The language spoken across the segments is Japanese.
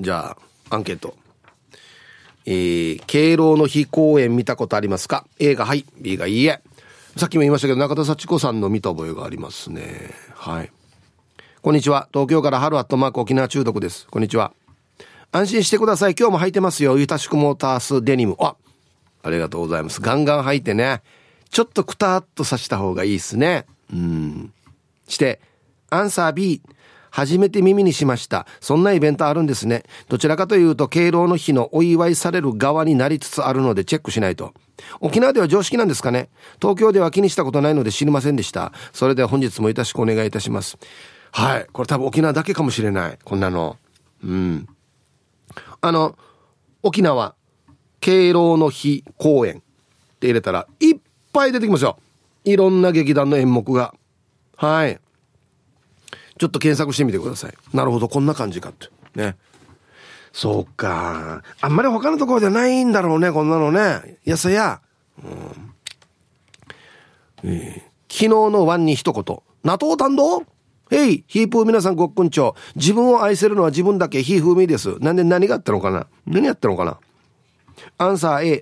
じゃあアンケート。えー、敬老の日公演見たことありますか？A がはい。B がいいえ。さっきも言いましたけど中田幸子さんの見た覚えがありますね。はい。こんにちは。東京から春アットマーク沖縄中毒です。こんにちは。安心してください。今日も履いてますよ。ゆたしくモータースデニム。あありがとうございます。ガンガン履いてね。ちょっとくたっとさした方がいいですね。うん。してアンサー B 初めて耳にしました。そんなイベントあるんですね。どちらかというと、敬老の日のお祝いされる側になりつつあるのでチェックしないと。沖縄では常識なんですかね東京では気にしたことないので知りませんでした。それでは本日もよろしくお願いいたします。はい。これ多分沖縄だけかもしれない。こんなの。うん。あの、沖縄、敬老の日公演って入れたら、いっぱい出てきますよ。いろんな劇団の演目が。はい。ちょっと検索してみてください。なるほど、こんな感じかって。ね。そうか。あんまり他のところじゃないんだろうね、こんなのね。やさや。うん、えー、昨日のワンに一言。ナトー担当へい、ヒープー皆さんごっくんちょ。自分を愛せるのは自分だけ、ヒーフーミーです。なんで何があったのかな？何やったのかな？アンサー A。っ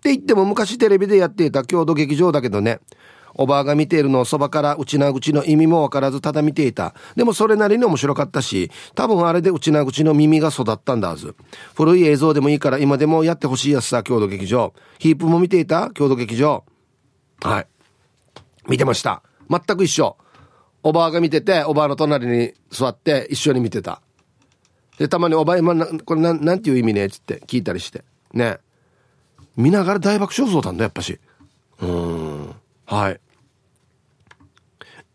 て言っても昔テレビでやっていた郷土劇場だけどね。おばあが見ているのをそばから内な口の意味もわからずただ見ていた。でもそれなりに面白かったし、多分あれで内な口の耳が育ったんだはず。古い映像でもいいから今でもやってほしいやつさ、郷土劇場。ヒープも見ていた？郷土劇場。はい。見てました。全く一緒。おばあが見てて、おばあの隣に座って一緒に見てた。で、たまにおばあ今これなん、なんていう意味ね？つって聞いたりして。ね。見ながら大爆笑そうだんだ、やっぱし。うん。はい。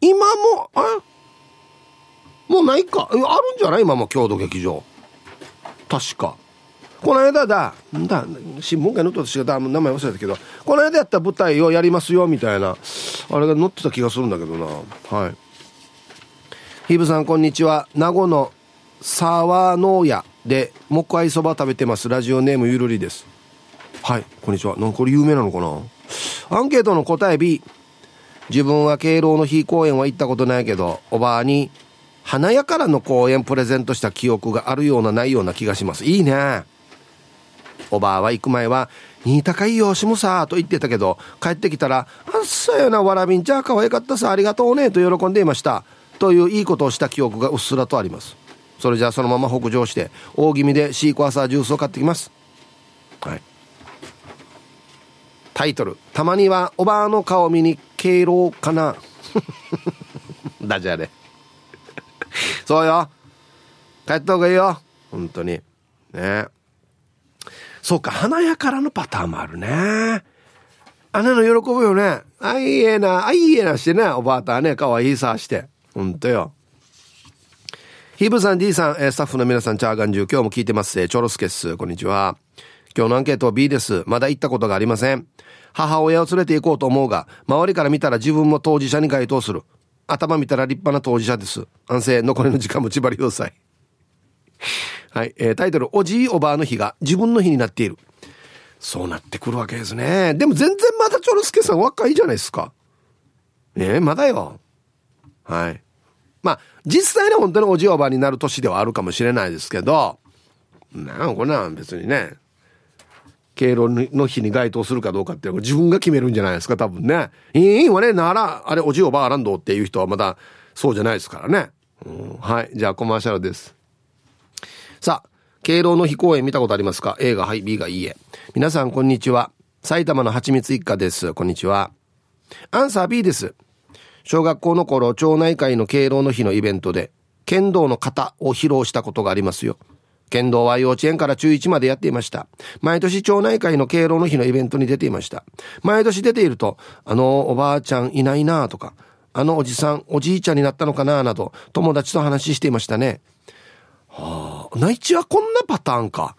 今も、あもうないか。あるんじゃない？今も郷土劇場。確か。この間だ、だ、新聞会のと私が名前忘れたけど、この間やった舞台をやりますよ、みたいな、あれが載ってた気がするんだけどな。はい。ヒブさん、こんにちは。名護の沢農屋で、木愛そば食べてます。ラジオネームゆるりです。はい、こんにちは。なんかこれ有名なのかな？アンケートの答え B。自分は敬老の日公演は行ったことないけどおばあに花屋からの公演プレゼントした記憶があるようなないような気がします。いいね。おばあは行く前は「に高いよしもさ」と言ってたけど帰ってきたら「あっさよなわらびんちゃあ可愛かったさありがとうね」と喜んでいました。といういいことをした記憶がうっすらとあります。それじゃあそのまま北上して大気味でシークワーサージュースを買ってきます。はい。タイトル「たまにはおばあの顔見に敬老かな」ダジャレ。そうよ。帰った方がいいよ。本当に。ね。そうか花屋からのパターンもあるね。姉の喜ぶよね。あいいえなあいいえなしてねおばあたねかわいいさして。ほんとよ。ヒブさん D さん、スタッフの皆さん、チャーガンジュ今日も聞いてます。チョロスケス、こんにちは。今日のアンケートは B です。まだ行ったことがありません。母親を連れて行こうと思うが、周りから見たら自分も当事者に該当する。頭見たら立派な当事者です。安静、残りの時間も縛りください。はい、えー、タイトル、おじいおばあの日が自分の日になっている。そうなってくるわけですね。でも全然まだチョルスケさん若いじゃないですか。えー、まだよ。はい。まあ、実際ね、本当におじいおばあになる年ではあるかもしれないですけど、なあ、こんなん別にね、敬老の日に該当するかどうかっていうのは自分が決めるんじゃないですか、多分ね。いいわね、なら、あれ、おじおばあらんどっていう人はまだそうじゃないですからね。うん、はい。じゃあ、コマーシャルです。さあ、敬老の日公演見たことありますか ?A がはい、B がいいえ。皆さん、こんにちは。埼玉の蜂蜜一家です。こんにちは。アンサー B です。小学校の頃、町内会の敬老の日のイベントで、剣道の型を披露したことがありますよ。剣道は幼稚園から中1までやっていました。毎年町内会の敬老の日のイベントに出ていました。毎年出ていると、あのおばあちゃんいないなとか、あのおじさん、おじいちゃんになったのかななど、友達と話していましたね。はあ、内地はこんなパターンか。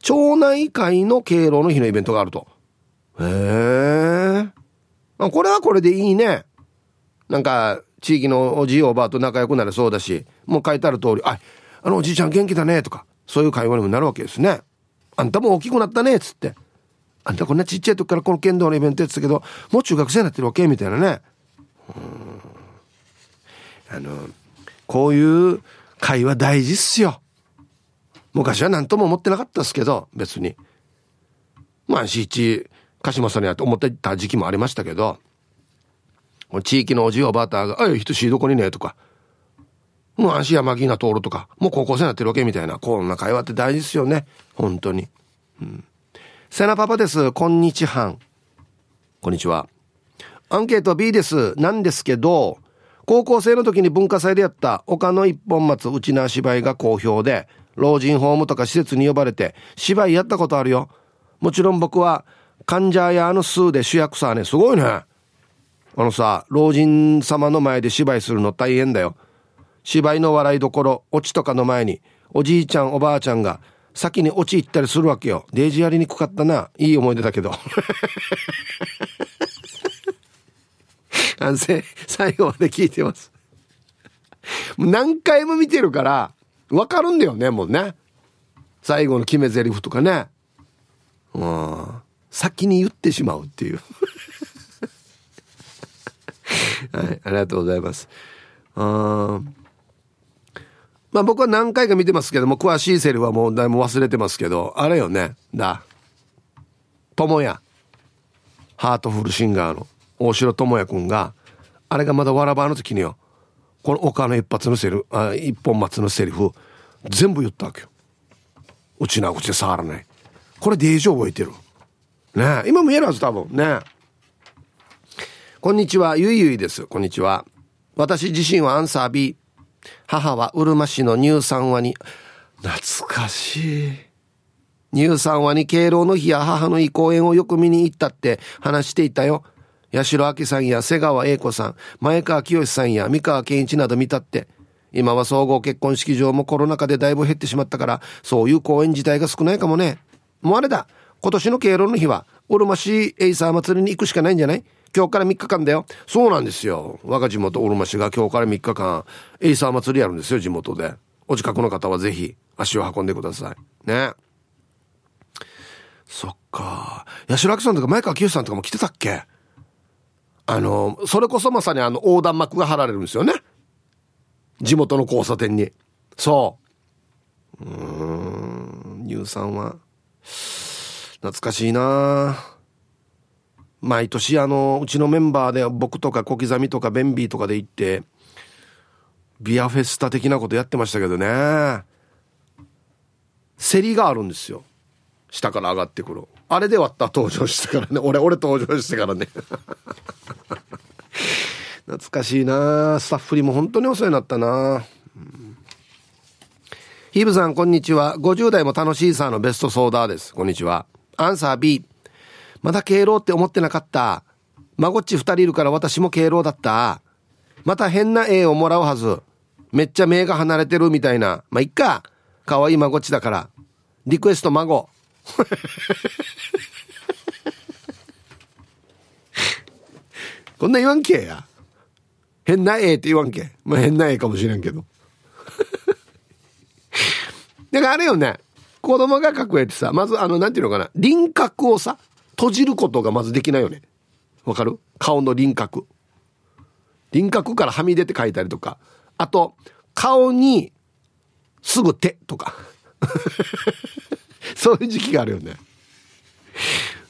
町内会の敬老の日のイベントがあると。へえ。これはこれでいいね。なんか、地域のおじいおばあと仲良くなれそうだし、もう書いてある通り、あ、あのおじいちゃん元気だねとか、そういう会話にもなるわけですね。あんたも大きくなったねっつって。あんたこんなちっちゃい時からこの剣道のイベントやってたけど、もう中学生になってるわけみたいなね。あの、こういう会話大事っすよ。昔は何とも思ってなかったですけど、別に。まあ、し一、鹿島さんにやって思ってた時期もありましたけど、地域のおじいおばあたが、あい、人しどこにねとか、もう足山木な通るとか、もう高校生になってるわけみたいな、こんな会話って大事ですよね。本当に。うん。セナパパです。こんにちはん。こんにちは。アンケート B です。なんですけど、高校生の時に文化祭でやった岡の一本松うちな芝居が好評で、老人ホームとか施設に呼ばれて芝居やったことあるよ。もちろん僕は患者やあの数で主役さね、すごいね。あのさ、老人様の前で芝居するの大変だよ。芝居の笑いどころ、オチとかの前に、おじいちゃんおばあちゃんが先にオチ行ったりするわけよ。デージやりにくかったな。いい思い出だけど。反省、最後まで聞いてます。何回も見てるから、わかるんだよね、もうね。最後の決め台詞とかね。うん。先に言ってしまうっていう。はい、ありがとうございます。うん。まあ僕は何回か見てますけども、詳しいセリフはもうだいぶ忘れてますけど、あれよね。だ。友也。ハートフルシンガーの大城智也くんが、あれがまだわらばの時によ、この岡の一発のセリフ、あ一本松のセリフ、全部言ったわけよ。うちな口で触らない。これデージ覚えてる。ね今見えるはず多分ね。こんにちは、ゆいゆいです。こんにちは。私自身はアンサー B。母はうるま市の乳酸話に、懐かしい。乳酸話に敬老の日や母の日公演をよく見に行ったって話していたよ。八代亜紀さんや瀬川栄子さん、前川清さんや三河健一など見たって、今は総合結婚式場もコロナ禍でだいぶ減ってしまったから、そういう公演自体が少ないかもね。もうあれだ。今年の敬老の日は、うるま市エイサー祭りに行くしかないんじゃない？今日から3日間だよ。そうなんですよ。我が地元うるま市が今日から3日間、エイサー祭りやるんですよ、地元で。お近くの方はぜひ足を運んでください。ね。そっか。八代亜紀さんとか前川清さんとかも来てたっけ？あの、それこそまさにあの横断幕が張られるんですよね。地元の交差点に。そう。うーん、乳酸は、懐かしいなぁ毎年あの、うちのメンバーで僕とか小刻みとかベンビーとかで行って、ビアフェスタ的なことやってましたけどね。競りがあるんですよ。下から上がってくる。あれで割った登場してからね。俺、俺登場してからね。懐かしいなスタッフにも本当にお世話になったな、うん、ヒブさん、こんにちは。50代も楽しいさのベストソーダーです。こんにちは。アンサー B。まだ敬老って思ってなかった。孫っち2人いるから私も敬老だった。また変な絵をもらうはず。めっちゃ目が離れてるみたいな。まあ、いっか。可愛い孫っちだから。リクエスト孫。こんな言わんけや。変な絵って言わんけ。まあ変な絵かもしれんけど。だからあれよね。子供が描く絵ってさ、まずあの、なんていうのかな。輪郭をさ、閉じることがまずできないよね。わかる？顔の輪郭。輪郭からはみ出て描いたりとか。あと、顔に、すぐ手とか。そういう時期があるよね。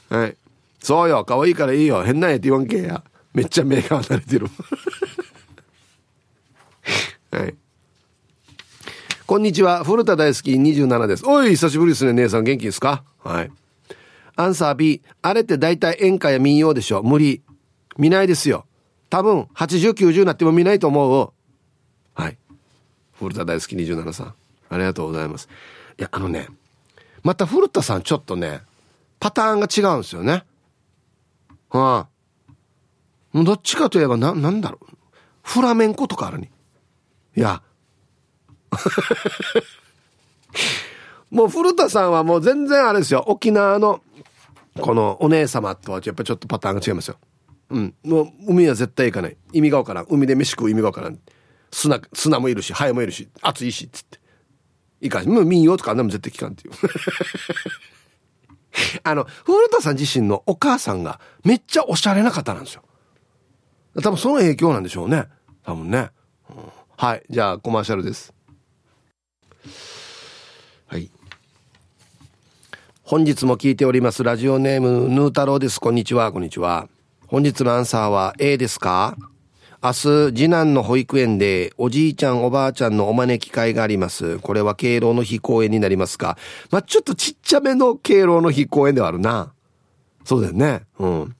はい。そうよ、可愛いからいいよ。変な絵って言わんけや。めっちゃ目が離れてる。はい。こんにちは。古田大好き27です。おい、久しぶりですね。姉さん元気ですか？はい。アンサー B。あれって大体演歌や民謡でしょ？無理。見ないですよ。多分、80、90になっても見ないと思う。はい。古田大好き27さん。ありがとうございます。いや、あのね、また古田さんちょっとね、パターンが違うんですよね。はあ。どっちかといえば、な、なんだろう。フラメンコとかあるに。いや。もう古田さんはもう全然あれですよ。沖縄のこのお姉様とはやっぱちょっとパターンが違いますよ。うん。もう海は絶対行かない。意味がわからん。海で飯食う意味がわからん。砂、砂もいるし、ハエもいるし、暑いし、つって。いいかもう民謡とかあんなも絶対聞かんっていう。あの、古田さん自身のお母さんがめっちゃおしゃれな方なんですよ。多分その影響なんでしょうね。多分ね。うんはい。じゃあ、コマーシャルです。はい。本日も聞いておりますラジオネームヌー太郎ですこんにちはこんにちは本日のアンサーは A ですか？明日、次男の保育園で、おじいちゃんおばあちゃんのお招き会があります。これは敬老の日公演になりますかまあ、ちょっとちっちゃめの敬老の日公演ではあるな。そうだよね。うん。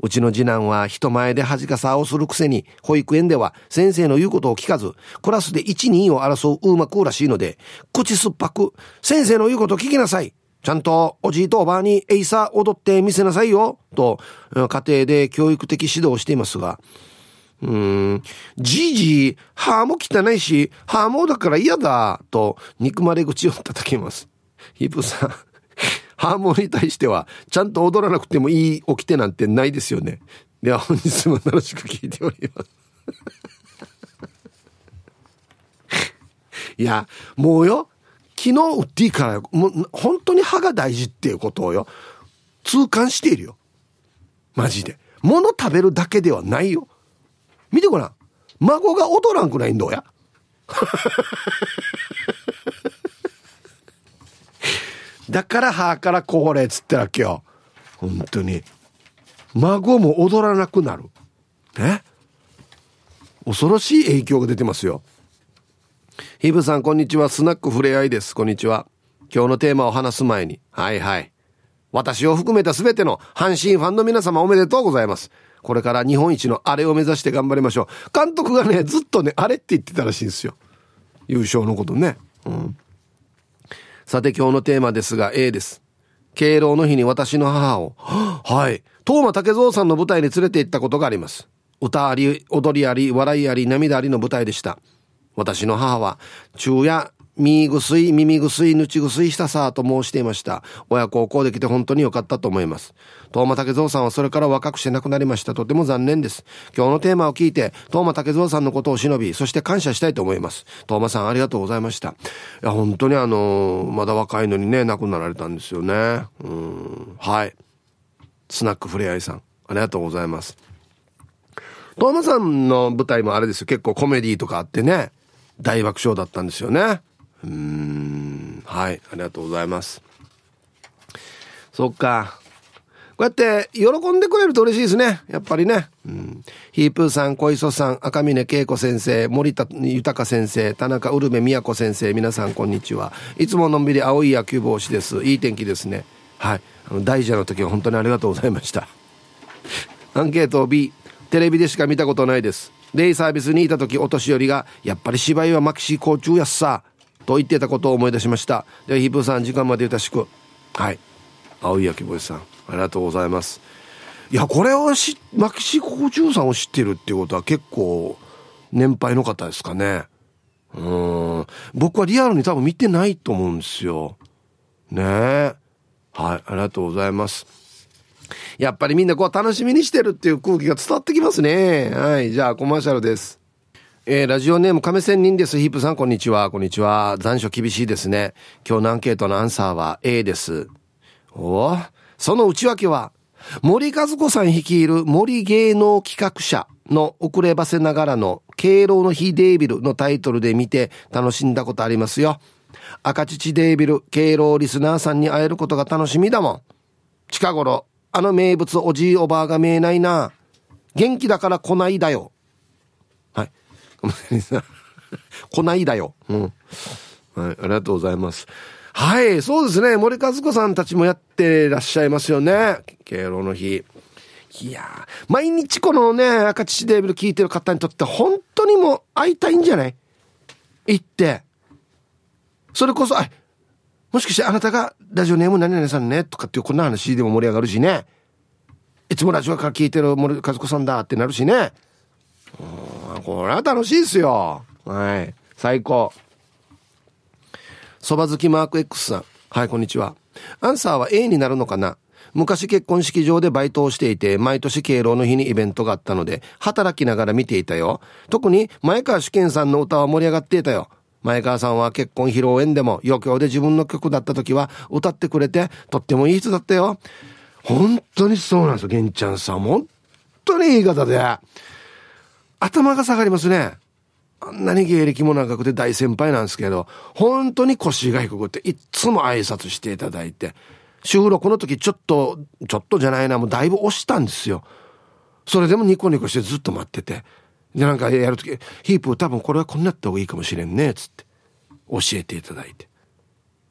うちの次男は人前で恥かさをするくせに、保育園では先生の言うことを聞かず、クラスで1、2を争ううまくらしいので、口酸っぱく、先生の言うことを聞きなさい。ちゃんとおじいとおばあにエイサー踊ってみせなさいよ。と、家庭で教育的指導をしていますが、うーん、じいじ、歯も汚いし、歯もだから嫌だ、と憎まれ口を叩きます。ヒップさん、ハーモに対しては、ちゃんと踊らなくてもいい起きてなんてないですよね。では本日も楽しく聞いております。いや、もうよ、昨日売っていいから、もう本当に歯が大事っていうことをよ、痛感しているよ。マジで。物食べるだけではないよ。見てごらん。孫が踊らんくないんどうや？だから母からこぼれっつってわけよ。本当に。孫も踊らなくなる。ね？恐ろしい影響が出てますよ。ヒブさん、こんにちは。スナックふれあいです。こんにちは。今日のテーマを話す前に。はいはい。私を含めた全ての阪神ファンの皆様おめでとうございます。これから日本一のあれを目指して頑張りましょう。監督がね、ずっとね、あれって言ってたらしいんですよ。優勝のことね。うん。さて今日のテーマですが A です。敬老の日に私の母を、はい、東間武蔵さんの舞台に連れて行ったことがあります。歌あり、踊りあり、笑いあり、涙ありの舞台でした。私の母は、昼夜耳薬、耳薬、ぬち薬したさと申していました。親孝行できて本当に良かったと思います。東間武蔵さんはそれから若くして亡くなりました。とても残念です。今日のテーマを聞いて、東間武蔵さんのことを忍び、そして感謝したいと思います。東間さんありがとうございました。いや、本当にあのまだ若いのにね、亡くなられたんですよね。うん、はい。スナックふれあいさん、ありがとうございます。東間さんの舞台もあれですよ。結構コメディとかあってね、大爆笑だったんですよね。うん、はい、ありがとうございます。そっか。こうやって喜んでくれると嬉しいですね。やっぱりね。うん、ヒープーさん、小磯さん、赤嶺恵子先生、森田豊先生、田中ウルメ宮子先生、皆さんこんにちは。いつものんびり青い野球帽子です。いい天気ですね。はい。あの大事の時は本当にありがとうございました。アンケート B、テレビでしか見たことないです。デイサービスにいた時お年寄りが、やっぱり芝居はマキシー校中やっさ。と言ってたことを思い出しました。ではヒープーさん時間までよろしくはい。青い焼き星さんありがとうございます。いやこれをしマキシーコ中さんを知ってるっていうことは結構年配の方ですかね。うん。僕はリアルに多分見てないと思うんですよ。ね。えはいありがとうございます。やっぱりみんなこう楽しみにしてるっていう空気が伝わってきますねはいじゃあコマーシャルですえー、ラジオネーム亀仙人です。ヒープさん、こんにちは。こんにちは。残暑厳しいですね。今日のアンケートのアンサーは A です。おその内訳は、森和子さん率いる森芸能企画者の遅ればせながらの敬老の日デービルのタイトルで見て楽しんだことありますよ。赤乳デービル敬老リスナーさんに会えることが楽しみだもん。近頃、あの名物おじいおばあが見えないな。元気だから来ないだよ。こないだよ。うん。はい、ありがとうございます。はい、そうですね。森和子さんたちもやってらっしゃいますよね。敬老の日。いや毎日このね、赤乳デービル聞いてる方にとって本当にもう会いたいんじゃない？行って。それこそ、あ、もしかしてあなたがラジオネーム何々さんねとかっていうこんな話でも盛り上がるしね。いつもラジオから聞いてる森和子さんだってなるしね。うんこれは楽しいですよ。はい。最高。そば好きマーク X さん。はい、こんにちは。アンサーは A になるのかな昔結婚式場でバイトをしていて、毎年敬老の日にイベントがあったので、働きながら見ていたよ。特に前川主健さんの歌は盛り上がっていたよ。前川さんは結婚披露宴でも余興で自分の曲だった時は歌ってくれて、とってもいい人だったよ。本当にそうなんですよ、玄ちゃんさん。本当にいい方で。頭が下がりますね。あんなに芸歴も長くて大先輩なんですけど、本当に腰が低くて、いつも挨拶していただいて、収録の時ちょっと、ちょっとじゃないな、もうだいぶ押したんですよ。それでもニコニコしてずっと待ってて。で、なんかやるとき、ヒープ多分これはこんなった方がいいかもしれんね、つって。教えていただいて。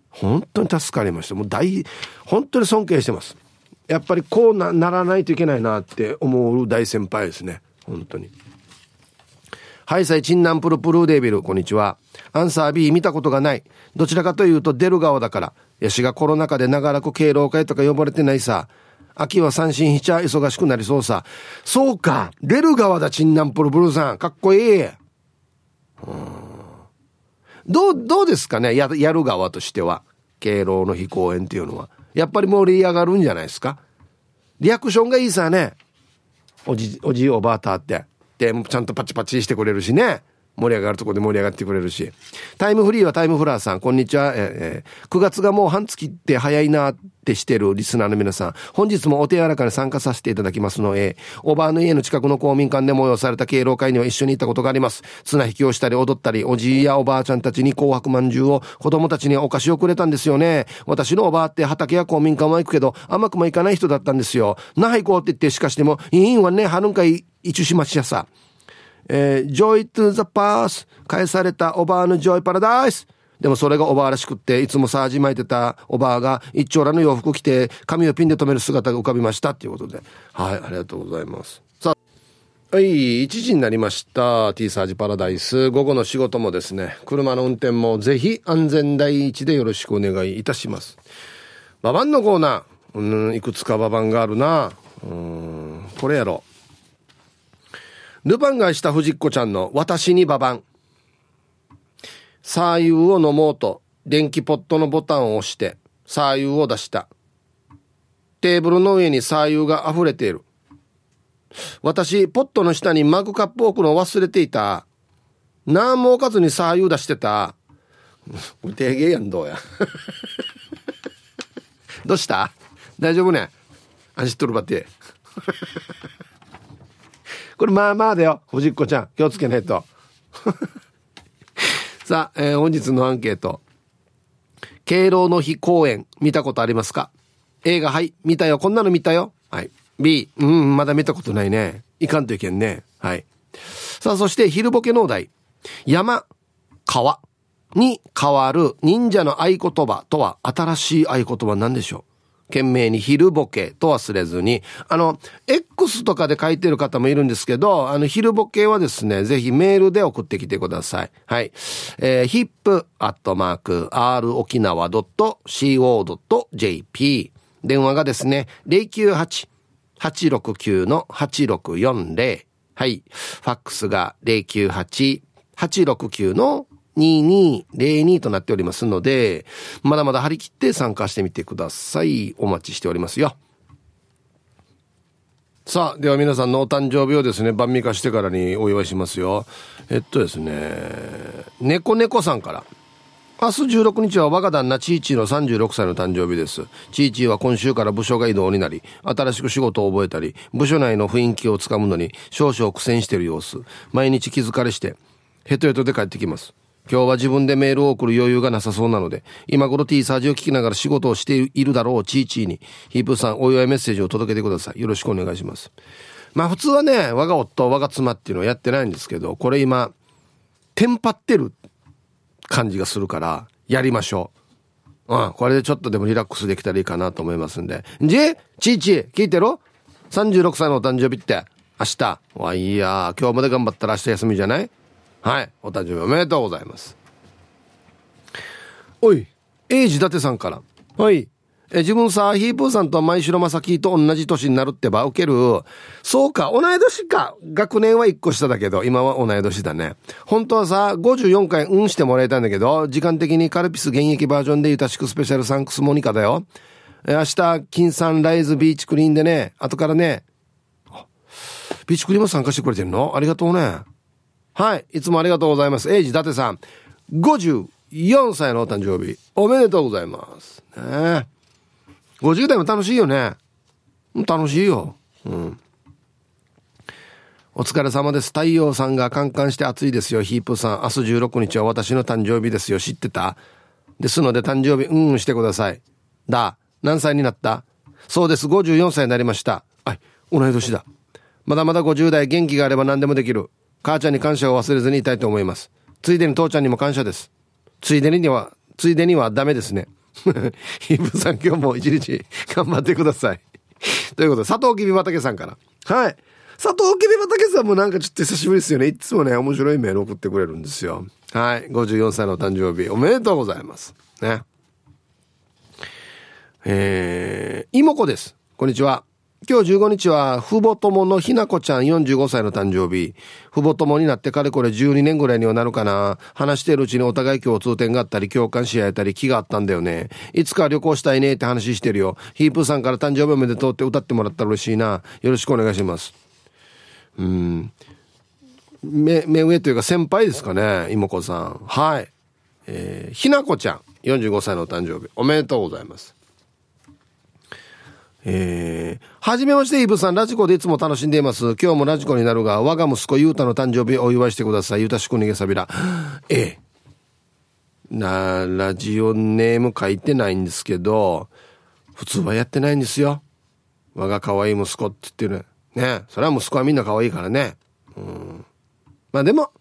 本当に助かりました。もう大、本当に尊敬してます。やっぱりこうならないといけないなって思う大先輩ですね。本当に。ハイサイチンナンプルプルーデービル、こんにちは。アンサー B 見たことがない。どちらかというと出る側だから。ヤシがコロナ禍で長らく敬老会とか呼ばれてないさ。秋は三振しちゃ忙しくなりそうさ。そうか。出る側だ、チンナンプルブルーさん。かっこいい。うんどう、どうですかねや、やる側としては。敬老の日公演っていうのは。やっぱり盛り上がるんじゃないですか。リアクションがいいさね。おじ、おじいおばあたって。で、ちゃんとパチパチしてくれるしね。盛り上がるとこで盛り上がってくれるし。タイムフリーはタイムフラーさん、こんにちは。えー、9月がもう半月って早いなってしてるリスナーの皆さん、本日もお手柔らかに参加させていただきますので、おばあの家の近くの公民館で催された敬老会には一緒に行ったことがあります。綱引きをしたり踊ったり、おじいやおばあちゃんたちに紅白まんじゅうを子供たちにお菓子をくれたんですよね。私のおばあって畑や公民館は行くけど、甘くも行かない人だったんですよ。那覇行こうって言って、しかしても、いいんはね、はるんかい、一周しましやさ。えー、Joy to the Pass 返されたおばあのジョイパラダイスでもそれがおばあらしくって、いつもサージ巻いてたおばあが一丁羅の洋服着て、髪をピンで留める姿が浮かびましたっていうことで。はい、ありがとうございます。さあ、はい、1時になりました。T サージパラダイス。午後の仕事もですね、車の運転もぜひ安全第一でよろしくお願いいたします。ババンのコーナー。うん、いくつかババンがあるな。うん、これやろう。ルパンがした藤子ちゃんの私にババン。左右を飲もうと電気ポットのボタンを押して左右を出した。テーブルの上に左右が溢れている。私、ポットの下にマグカップ置くの忘れていた。何も置かずに左右出してた。これ定芸やんどうや。どうした？大丈夫ね？足っとるばって。これまあまあだよ。藤子ちゃん。気をつけないと。さあ、えー、本日のアンケート。敬老の日公演、見たことありますか？映画、はい。見たよ。こんなの見たよ。はい。B、うん、まだ見たことないね。いかんといけんね。はい。さあ、そして、昼ボケ農大。山、川に変わる忍者の合言葉とは、新しい合言葉なんでしょう？懸命に昼ボケと忘れずに、あの、X とかで書いてる方もいるんですけど、あの、昼ボケはですね、ぜひメールで送ってきてください。はい。えー、ヒップアットマーク、r 沖縄 .co.jp。電話がですね、098-869-8640。はい。ファックスが098-869の2202となっておりますので、まだまだ張り切って参加してみてください。お待ちしておりますよ。さあ、では皆さんのお誕生日をですね、晩味化してからにお祝いしますよ。えっとですね、猫猫さんから。明日16日は我が旦那ちいちーの36歳の誕生日です。ちいちーは今週から部署が移動になり、新しく仕事を覚えたり、部署内の雰囲気をつかむのに少々苦戦している様子。毎日気疲れして、ヘトヘトで帰ってきます。今日は自分でメールを送る余裕がなさそうなので、今頃 T サージを聞きながら仕事をしているだろう、チーチーに、ヒープさん、お祝いメッセージを届けてください。よろしくお願いします。まあ普通はね、我が夫、我が妻っていうのはやってないんですけど、これ今、テンパってる感じがするから、やりましょう。うん、これでちょっとでもリラックスできたらいいかなと思いますんで。じチーチー、聞いてろ ?36 歳のお誕生日って、明日。わ、いや今日まで頑張ったら明日休みじゃない？はい。お誕生日おめでとうございます。おい、英治伊達さんから。はい。え、自分さ、ヒープーさんと前城正樹と同じ年になるってば、受ける。そうか、同い年か。学年は1個下だけど、今は同い年だね。本当はさ、54回うんしてもらいたいんだけど、時間的にカルピス現役バージョンでゆたしくスペシャルサンクスモニカだよ。え、明日、金サンライズビーチクリーンでね、後からね、ビーチクリーンも参加してくれてんの？ありがとうね。はい。いつもありがとうございます。エイジ伊達さん。54歳のお誕生日。おめでとうございます。ね50代も楽しいよね。楽しいよ。うん。お疲れ様です。太陽さんがカンカンして暑いですよ。ヒープさん。明日16日は私の誕生日ですよ。知ってた？ですので誕生日、うんしてください。だ。何歳になった？そうです、54歳になりました。はい、同い年だ。まだまだ50代元気があれば何でもできる。母ちゃんに感謝を忘れずにいたいと思います。ついでに父ちゃんにも感謝です。ついでには、ついでにはダメですね。ヒブさん今日も一日頑張ってください。ということで、佐藤きび畑さんから。はい。佐藤きび畑さんもなんかちょっと久しぶりですよね。いつもね、面白いメール送ってくれるんですよ。はい。54歳の誕生日、おめでとうございます。ね。えー、妹子です。こんにちは。今日15日は、父母友のひなこちゃん45歳の誕生日。父母友になってかれこれ12年ぐらいにはなるかな。話しているうちにお互い共通点があったり、共感し合えたり、気があったんだよね。いつか旅行したいねって話してるよ。ヒープーさんから誕生日おめでとうって歌ってもらったら嬉しいな。よろしくお願いします。うん。目、目上というか先輩ですかね、妹子さん。はい。えー、ひなこちゃん45歳の誕生日。おめでとうございます。えー、はじめまして、イブさん、ラジコでいつも楽しんでいます。今日もラジコになるが、我が息子、ゆうたの誕生日お祝いしてください。ゆたしく逃げさびら。ええ。な、ラジオネーム書いてないんですけど、普通はやってないんですよ。我が可愛い息子って言ってる。ね。それは息子はみんな可愛いからね。うん。まあでも、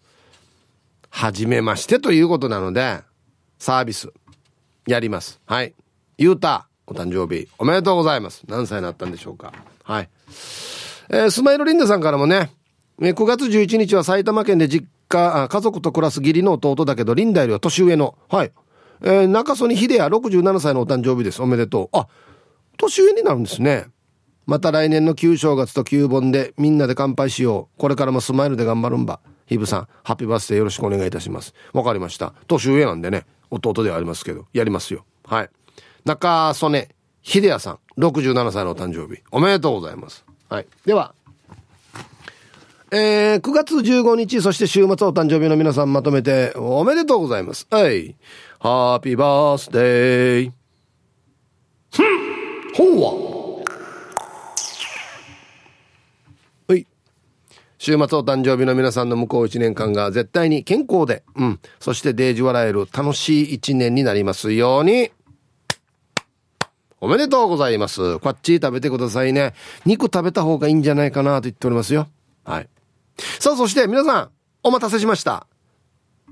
はじめましてということなので、サービス、やります。はい。ゆうた。お誕生日おめでとうございます。何歳になったんでしょうか。はい。えー、スマイルリンダさんからもね、9月11日は埼玉県で実家、家族と暮らす義理の弟だけど、リンダよりは年上の、はい。えー、中曽根秀也67歳のお誕生日です。おめでとう。あ、年上になるんですね。また来年の旧正月と旧盆でみんなで乾杯しよう。これからもスマイルで頑張るんば。ヒブさん、ハッピーバースデーよろしくお願いいたします。わかりました。年上なんでね、弟ではありますけど、やりますよ。はい。中曽根秀也さん、67歳のお誕生日。おめでとうございます。はい。では、えー、9月15日、そして週末お誕生日の皆さんまとめておめでとうございます。はい。ハッピーバースデー。ふんほんは。はい。週末お誕生日の皆さんの向こう1年間が絶対に健康で、うん。そしてデージ笑える楽しい1年になりますように。おめでとうございます。こっち食べてくださいね。肉食べた方がいいんじゃないかなと言っておりますよ。はい。さあ、そして皆さん、お待たせしました。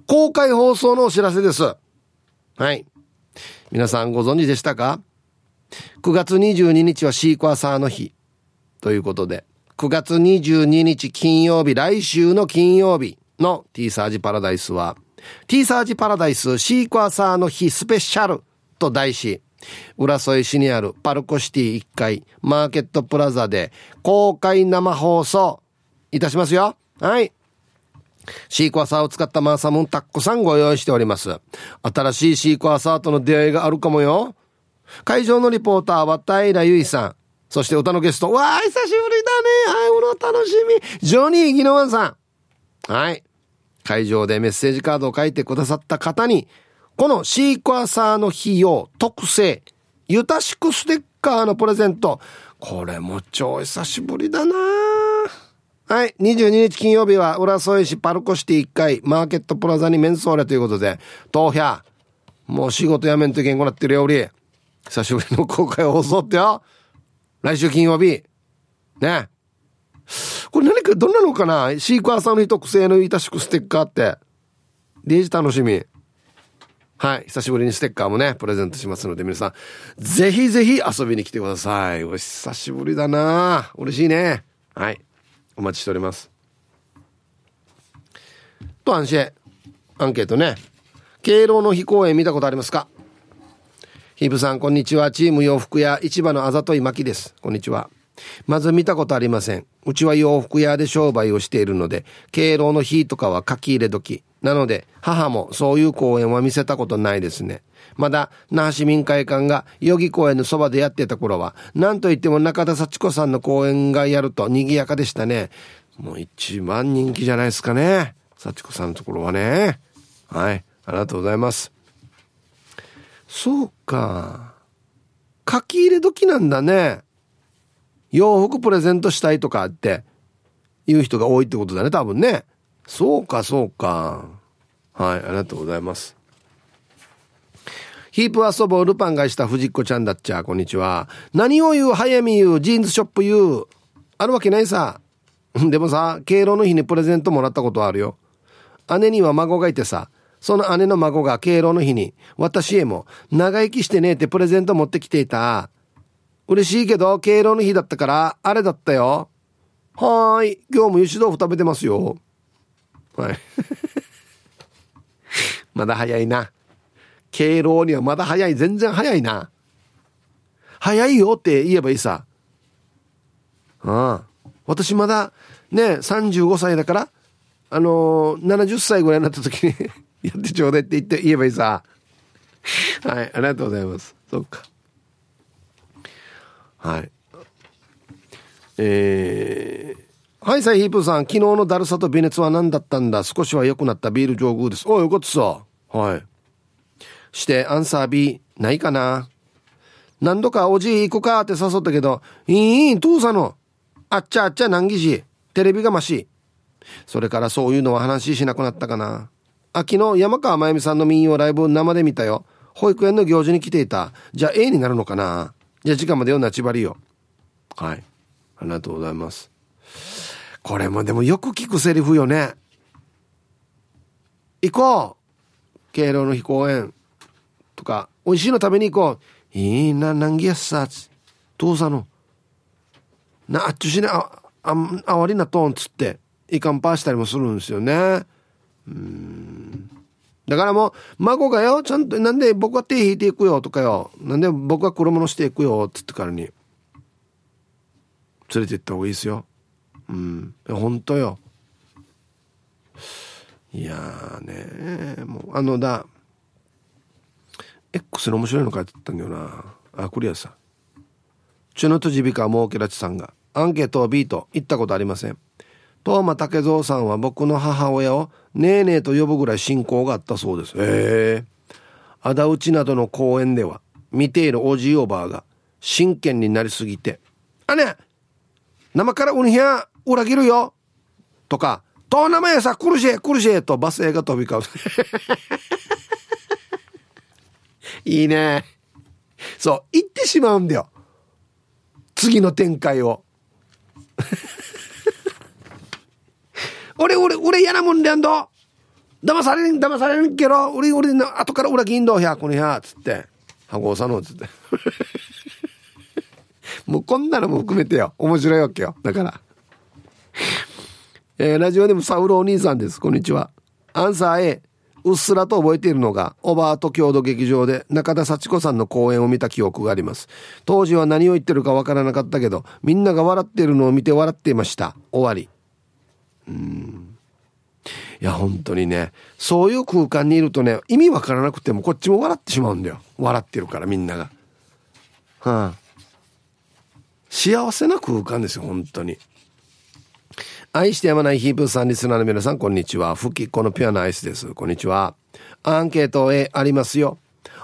公開放送のお知らせです。はい。皆さんご存知でしたか ?9 月22日はシークワーサーの日。ということで、9月22日金曜日、来週の金曜日の T サージパラダイスは、T サージパラダイスシークワーサーの日スペシャルと題し、浦添市にあるパルコシティ1階マーケットプラザで公開生放送いたしますよ。はい。シークワーサーを使ったマーサムンタックさんご用意しております。新しいシークワーサーとの出会いがあるかもよ。会場のリポーターは平由衣さん。そして歌のゲスト、わあ、久しぶりだね。はい、この楽しみ。ジョニー・ギノワンさん。はい。会場でメッセージカードを書いてくださった方に、このシークワーサーの費用特製、ゆたしくステッカーのプレゼント。これも超久しぶりだなはい。22日金曜日は、浦添市パルコシティ1階、マーケットプラザにメンソーレということで、当ャもう仕事辞めんといけんくなってるよ、俺。久しぶりの公開放送ってよ。来週金曜日。ね。これ何か、どんなのかな？シークワーサーの特製のゆたしくステッカーって。デージ楽しみ。はい。久しぶりにステッカーもね、プレゼントしますので、皆さん、ぜひぜひ遊びに来てください。お久しぶりだな嬉しいね。はい。お待ちしております。と、アンシェ。アンケートね。敬老の日公演見たことありますか？ヒブさん、こんにちは。チーム洋服屋市場のあざといまきです。こんにちは。まず見たことありません。うちは洋服屋で商売をしているので、敬老の日とかは書き入れ時。なので、母もそういう公演は見せたことないですね。まだ、那覇市民会館が代々木公園のそばでやってた頃は、なんといっても中田幸子さんの公演がやると賑やかでしたね。もう一番人気じゃないですかね。幸子さんのところはね。はい。ありがとうございます。そうか。書き入れ時なんだね。洋服プレゼントしたいとかって言う人が多いってことだね、多分ね。そうか、そうか。はい、ありがとうございます。ヒープ遊ぼうルパンがした藤子ちゃんだっちゃ。こんにちは。何を言う早見言うジーンズショップ言う。あるわけないさ。でもさ敬老の日にプレゼントもらったことあるよ。姉には孫がいてさ。その姉の孫が敬老の日に私へも長生きしてねえってプレゼント持ってきていた。嬉しいけど敬老の日だったからあれだったよ。はーい。今日も油脂豆腐食べてますよ。はい。まだ早いな。敬老にはまだ早い。全然早いな。早いよって言えばいいさ。ああ私まだね35歳だからあのー、70歳ぐらいになった時に やってちょうだいって言って言えばいいさ。はい。ありがとうございます。そっか。はいえー、はいサイヒープさん昨日のだるさと微熱は何だったんだ？少しは良くなったビール上宮ですおよかったさはいしてアンサー B ないかな？何度かおじい行くかって誘ったけど、いいいい、父さんの。あっちゃあっちゃ難儀し、テレビがまし。それからそういうのは話しなくなったかな？あ、昨日山川真由美さんの民謡ライブ生で見たよ。保育園の行事に来ていた。じゃあ A になるのかな？じゃあ時間までよなちばりよ。はい。ありがとうございます。これもでもよく聞くセリフよね。行こう敬老の日公園とか、美味しいの食べに行こう。いいな、何ぎやっさ、父さんの。な、あっちゅしね、あ、あ、あわりなとんつって、いかんぱしたりもするんですよね。うん。だからもう、孫がよ、ちゃんと、なんで僕は手引いていくよとかよ、なんで僕は車乗していくよっつってからに、連れて行った方がいいですよ。うん。本当よ。いやねもう、あのだ、X の面白いの書いてたんだよな。あクリアさチュノトジビカモーケラチさんが。アンケートを B と行ったことありません。東間武蔵さんは僕の母親をネーネーと呼ぶぐらい信仰があったそうですへえ仇討ちなどの公演では見ているおじいおばあが真剣になりすぎて「あね生からうにひゃ裏切るよ」とか「と生やさ苦しい苦しい」とバス映が飛び交う いいね。そう、言ってしまうんだよ。次の展開を。俺、俺、俺嫌なもんでやんど。騙されん、騙されんけど、俺、俺の、後から裏銀道や、このや、つって。はごさの、つって。もうこんなのも含めてよ。面白いわけよ。だから。えー、ラジオでもサウロお兄さんです。こんにちは。アンサー A。うっすらと覚えているのが、おばあと郷土劇場で中田幸子さんの公演を見た記憶があります。当時は何を言ってるかわからなかったけど、みんなが笑っているのを見て笑っていました。終わり。いや、本当にね、そういう空間にいるとね、意味わからなくてもこっちも笑ってしまうんだよ。笑ってるからみんなが。はあ、幸せな空間ですよ、本当に。愛してやまないヒープさんリスナーの皆さんこんにちは。ふきっこのピュアなアイスです。こんにちは。アンケート A ありますよ。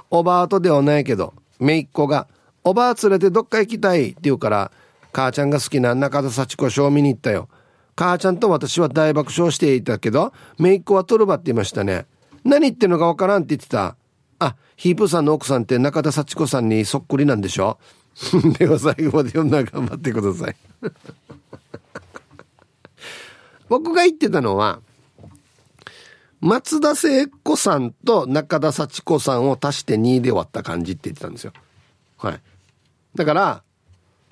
おばあとではないけどめいっ子がおばあ連れてどっか行きたいって言うから母ちゃんが好きな中田幸子ショー見に行ったよ。母ちゃんと私は大爆笑していたけどめいっ子はトルバって言いましたね何言ってんのかわからんって言ってたあヒープさんの奥さんって中田幸子さんにそっくりなんでしょ？では最後まで読んだら頑張ってください 僕が言ってたのは、松田聖子さんと中田幸子さんを足して2で割った感じって言ってたんですよ。はい。だから、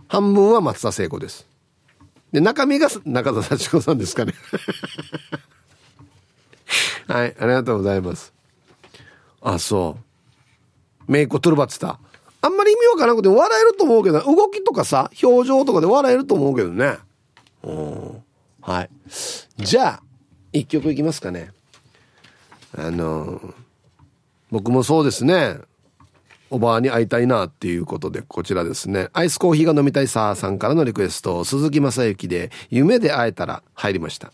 半分は松田聖子です。で、中身が中田幸子さんですかね。はい、ありがとうございます。あ、そう。メイコトルバってた。あんまり意味わからなくて笑えると思うけど、動きとかさ、表情とかで笑えると思うけどね。うん。はい。じゃあ、一曲いきますかね。あの僕もそうですね。おばあに会いたいなっていうことで、こちらですね。アイスコーヒーが飲みたいさーさんからのリクエスト、鈴木正幸で、夢で会えたら入りました。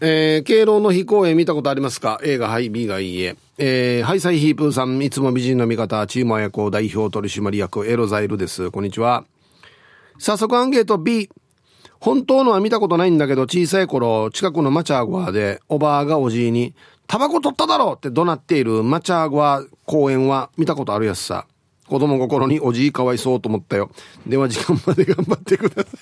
えー、敬老の日公演見たことありますか ?A がはい、B がいいえ。えー、ハイサイヒープーさん、いつも美人の味方、チーム綾子代表取締役、エロザイルです。こんにちは。早速アンケート B。本当のは見たことないんだけど、小さい頃、近くのマチャーゴアで、おばあがおじいに、タバコ取っただろって怒鳴っているマチャーゴア公園は見たことあるやつさ。子供心におじいかわいそうと思ったよ。では時間まで頑張ってください。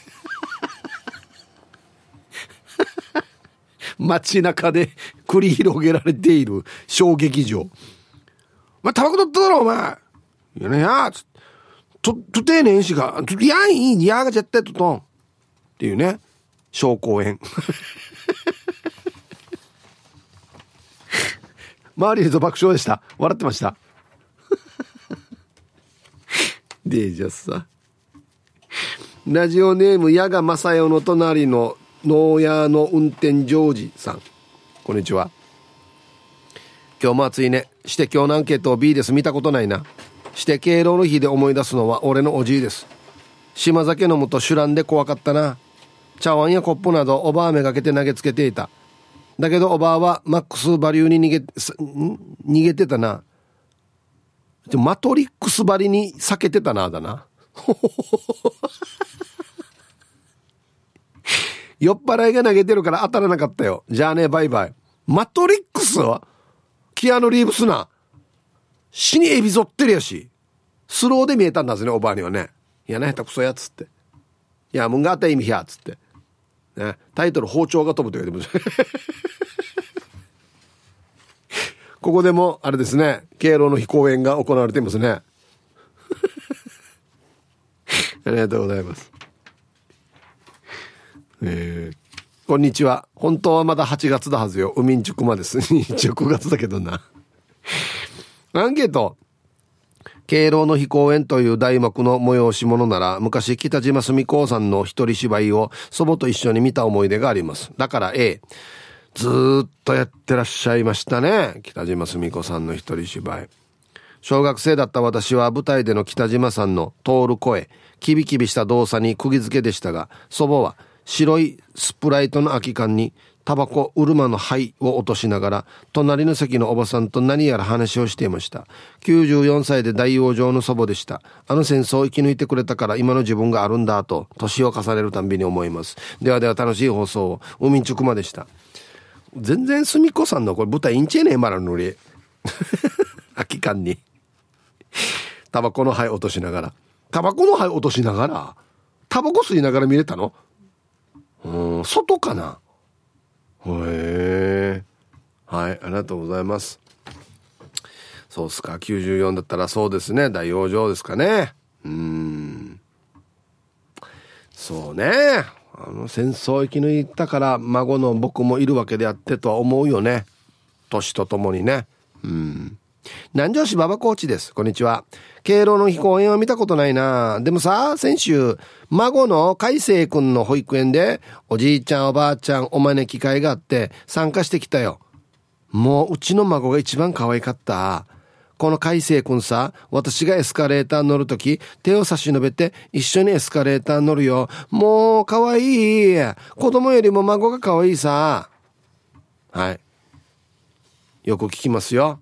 街中で繰り広げられている小劇場。まあ、タバコ取っただろ、お前。いやねや、つと、とてえねんしが、いやいい、やが絶対ととん。っていうね、小公園。周りでと爆笑でした。笑ってました。で、じゃあさ。ラジオネーム、矢賀正代の隣の農屋の運転ジョージさん。こんにちは。今日も暑いね。して今日のアンケートを B です。見たことないな。して敬老の日で思い出すのは俺のおじいです。島酒飲むと酒乱で怖かったな。茶碗やコップなどおばあめがけて投げつけていた。だけどおばあはマックスバリューに逃げ、逃げてたな。マトリックスばりに避けてたな、だな。酔っ払いが投げてるから当たらなかったよ。じゃあね、バイバイ。マトリックスはキアヌ・リーブスな。死にエビゾってるやし。スローで見えたんだぜね、おばあにはね。いやね、下手くそやつって。いや、มึงがあった意味や、つって。ね、タイトル包丁が飛ぶと言われてます。ここでも、あれですね、敬老の日公演が行われていますね。ありがとうございます。えー、こんにちは。本当はまだ8月だはずよ。海んちくまです。9月だけどな。アンケート。敬老の日公演という題目の催し物なら、昔北島澄子さんの一人芝居を祖母と一緒に見た思い出があります。だから A。ずっとやってらっしゃいましたね。北島澄子さんの一人芝居。小学生だった私は舞台での北島さんの通る声、キビキビした動作に釘付けでしたが、祖母は白いスプライトの空き缶にタバコウルマの灰を落としながら隣の席のおばさんと何やら話をしていました。94歳で大往生の祖母でした。あの戦争を生き抜いてくれたから今の自分があるんだと年を重ねるたんびに思います。ではでは楽しい放送を海んちくまでした。全然すみこさんのこれ舞台インチェネーマラのり 空き缶に。タバコの灰落としながら。タバコの灰落としながらタバコ吸いながら見れたの？うん外かな？へえ。はいありがとうございます。そうっすか。94だったらそうですね。大往生ですかね。うん。そうね。あの戦争生き抜いたから孫の僕もいるわけであってとは思うよね。年とともにね。うん。南城市馬場コーチです。こんにちは。敬老の日公園は見たことないな。でもさ、先週、孫の海星くんの保育園で、おじいちゃんおばあちゃんお招き会があって参加してきたよ。もううちの孫が一番可愛かった。この海星くんさ、私がエスカレーター乗るとき、手を差し伸べて一緒にエスカレーター乗るよ。もう可愛い。子供よりも孫が可愛いさ。はい。よく聞きますよ。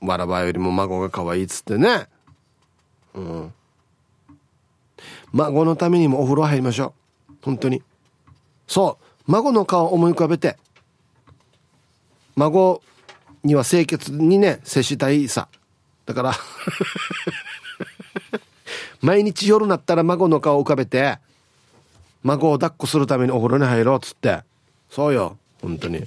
わらばよりも孫が可愛いっつってね。うん。孫のためにもお風呂入りましょう。本当に。そう。孫の顔を思い浮かべて。孫には清潔にね、接したいさ。だから 毎日夜になったら孫の顔を浮かべて、孫を抱っこするためにお風呂に入ろうっつって。そうよ。本当に。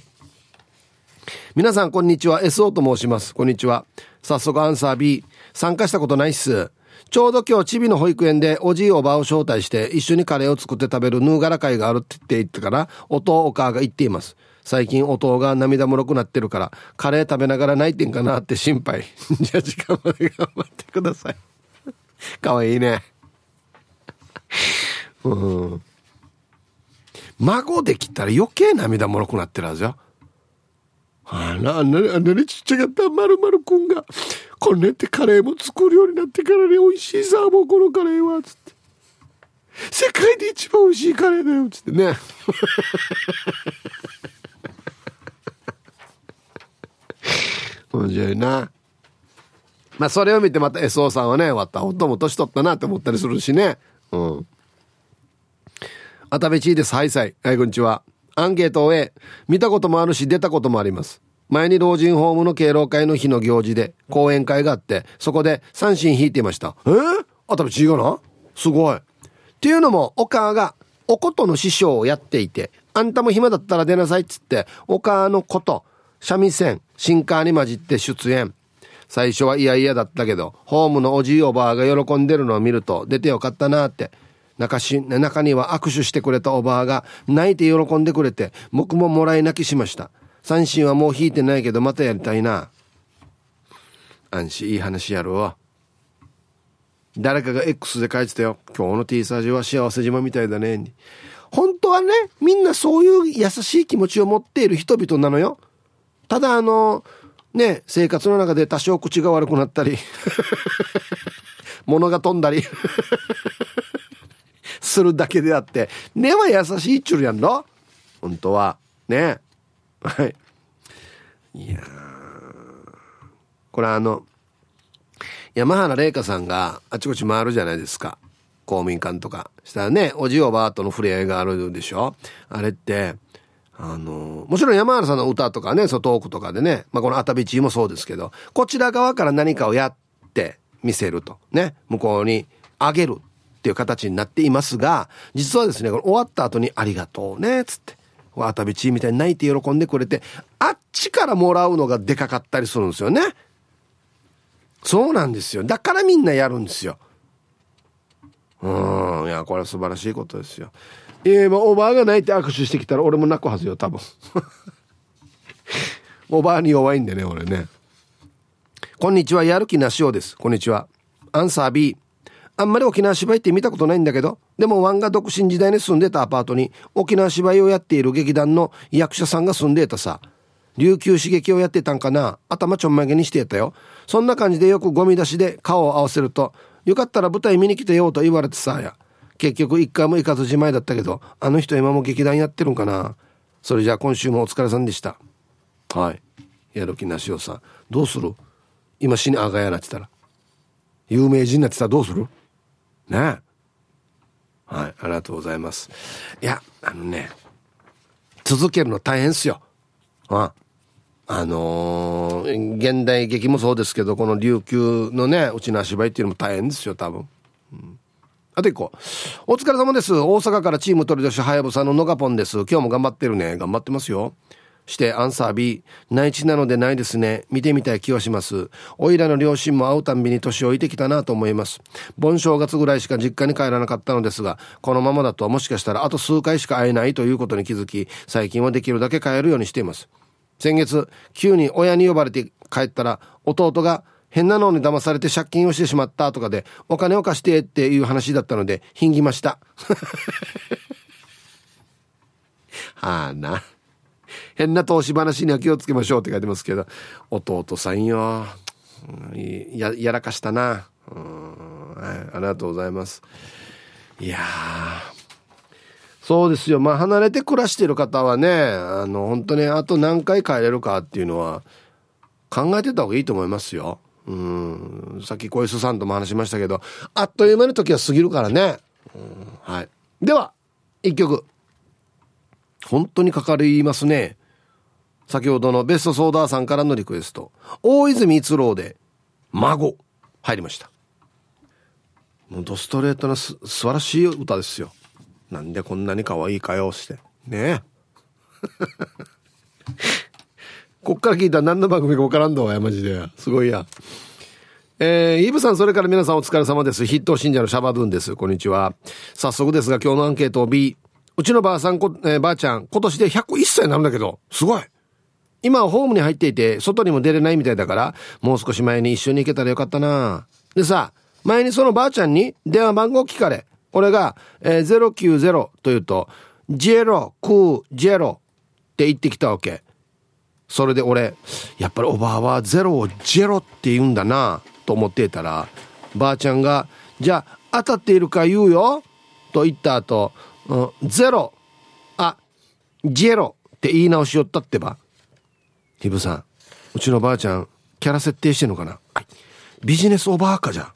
皆さんこんにちは。SO と申します。こんにちは。早速アンサー B 参加したことないっす。ちょうど今日チビの保育園でおじいおばを招待して一緒にカレーを作って食べるヌーガラ会があるって言ってからお父お母が言っています。最近お父が涙もろくなってるからカレー食べながら泣いてんかなって心配。じゃあ時間まで頑張ってください。かわいいね。うん。孫できたら余計涙もろくなってるはずよ。あら、あんなに、あんなにちっちゃかったまるまるくんが、こんなってカレーも作るようになってからね、美味しいさ、もうこのカレーは、つって。世界で一番美味しいカレーだよ、つってね。面白いな。まあ、それを見てまた SO さんはね、終わった、夫も年取ったなって思ったりするしね。うん。あたべちいです。はいさい。はい、こんにちは。アンケートを終え見たこともあるし出たこともあります。前に老人ホームの敬老会の日の行事で講演会があってそこで三振引いていました。え？ー、あたぶ違うな？すごい。っていうのもお母がおことの師匠をやっていてあんたも暇だったら出なさいっつってお母のこと三味線新カーに混じって出演。最初は嫌々だったけどホームのおじいおばあが喜んでるのを見ると出てよかったなって。中し中には握手してくれたおばあが泣いて喜んでくれて僕ももらい泣きしました。三振はもう弾いてないけどまたやりたいな。安心いい話やるわ誰かが X で書いてたよ。今日の T サージは幸せ島みたいだね。本当はねみんなそういう優しい気持ちを持っている人々なのよ。ただあのね生活の中で多少口が悪くなったり 物が飛んだり。するだけであって、根は優しいっちゅるやんの？本当は。ね。はい。いやこれあの、山原玲香さんがあちこち回るじゃないですか。公民館とか。したらね、おじおばあとの触れ合いがあるでしょ？あれって、あの、もちろん山原さんの歌とかね、そトークとかでね、まあ、このあたびちもそうですけど、こちら側から何かをやって見せると。ね、向こうにあげるっていう形になっていますが、実はですね、この終わった後にありがとうね、つって。わたびちみたいに泣いて喜んでくれて、あっちからもらうのがでかかったりするんですよね。そうなんですよ。だからみんなやるんですよ。うん。いや、これは素晴らしいことですよ。えー、まあ、おばあが泣いて握手してきたら俺も泣くはずよ、多分。おばあに弱いんでね、俺ね。こんにちは、やる気なしおです。こんにちは。アンサー B。あんまり沖縄芝居って見たことないんだけど、でもワンが独身時代に住んでたアパートに沖縄芝居をやっている劇団の役者さんが住んでたさ。琉球刺激をやってたんかな頭ちょんまげにしてたよ。そんな感じでよくゴミ出しで顔を合わせると、よかったら舞台見に来てよと言われてさや。結局一回も行かずじまいだったけど、あの人今も劇団やってるんかなそれじゃあ今週もお疲れさんでした。はい。やる気なしおさ。どうする？今死にあがやなってたら。有名人になってたらどうする？ね。はいありがとうございます。いやあのね続けるの大変っすよ。ああのー、現代劇もそうですけどこの琉球のねうちの芝居っていうのも大変ですよ多分、うん、あと一個。お疲れ様です。大阪からチーム取り出しはやぶさののがぽんです。今日も頑張ってるね。頑張ってますよ。してアンサー B 内地なのでないですね。見てみたい気はします。おいらの両親も会うたんびに年老いてきたなと思います。盆正月ぐらいしか実家に帰らなかったのですがこのままだともしかしたらあと数回しか会えないということに気づき最近はできるだけ帰るようにしています。先月急に親に呼ばれて帰ったら弟が変なのに騙されて借金をしてしまったとかでお金を貸してっていう話だったのでひんぎました。はあな変な投資話には気をつけましょうって書いてますけど、弟さんよ。や、やらかしたな。うん、はい、ありがとうございます。いやそうですよ。まあ、離れて暮らしてる方はね、あの、本当ね、あと何回帰れるかっていうのは、考えてた方がいいと思いますよ。うん。さっき小磯さんとも話しましたけど、あっという間の時は過ぎるからね。うん、はい。では、一曲。本当にかかりますね。先ほどのベストソーダーさんからのリクエスト。大泉逸郎で、孫、入りました。もうドストレートなす素晴らしい歌ですよ。なんでこんなに可愛いかよして。ねえ。こっから聞いたら何の番組か分からんだわ、マジで。すごいや。えー、イブさん、それから皆さんお疲れ様です。筆頭信者のシャバドゥンです。こんにちは。早速ですが、今日のアンケートを B。うちのばあさんこ、えー、ばあちゃん、今年で101歳になるんだけど、すごい。今はホームに入っていて、外にも出れないみたいだから、もう少し前に一緒に行けたらよかったなでさ、前にそのばあちゃんに電話番号聞かれ、俺が、えー、090と言うと、ジェロ、クー、ジェロって言ってきたわけ。それで俺、やっぱりおばあはゼロをジェロって言うんだなと思っていたら、ばあちゃんが、じゃあ当たっているか言うよと言った後、ゼロ、あ、ジェロって言い直しよったってば。ヒブさん、うちのばあちゃん、キャラ設定してんのかな？はい。ビジネスおばあかじゃん。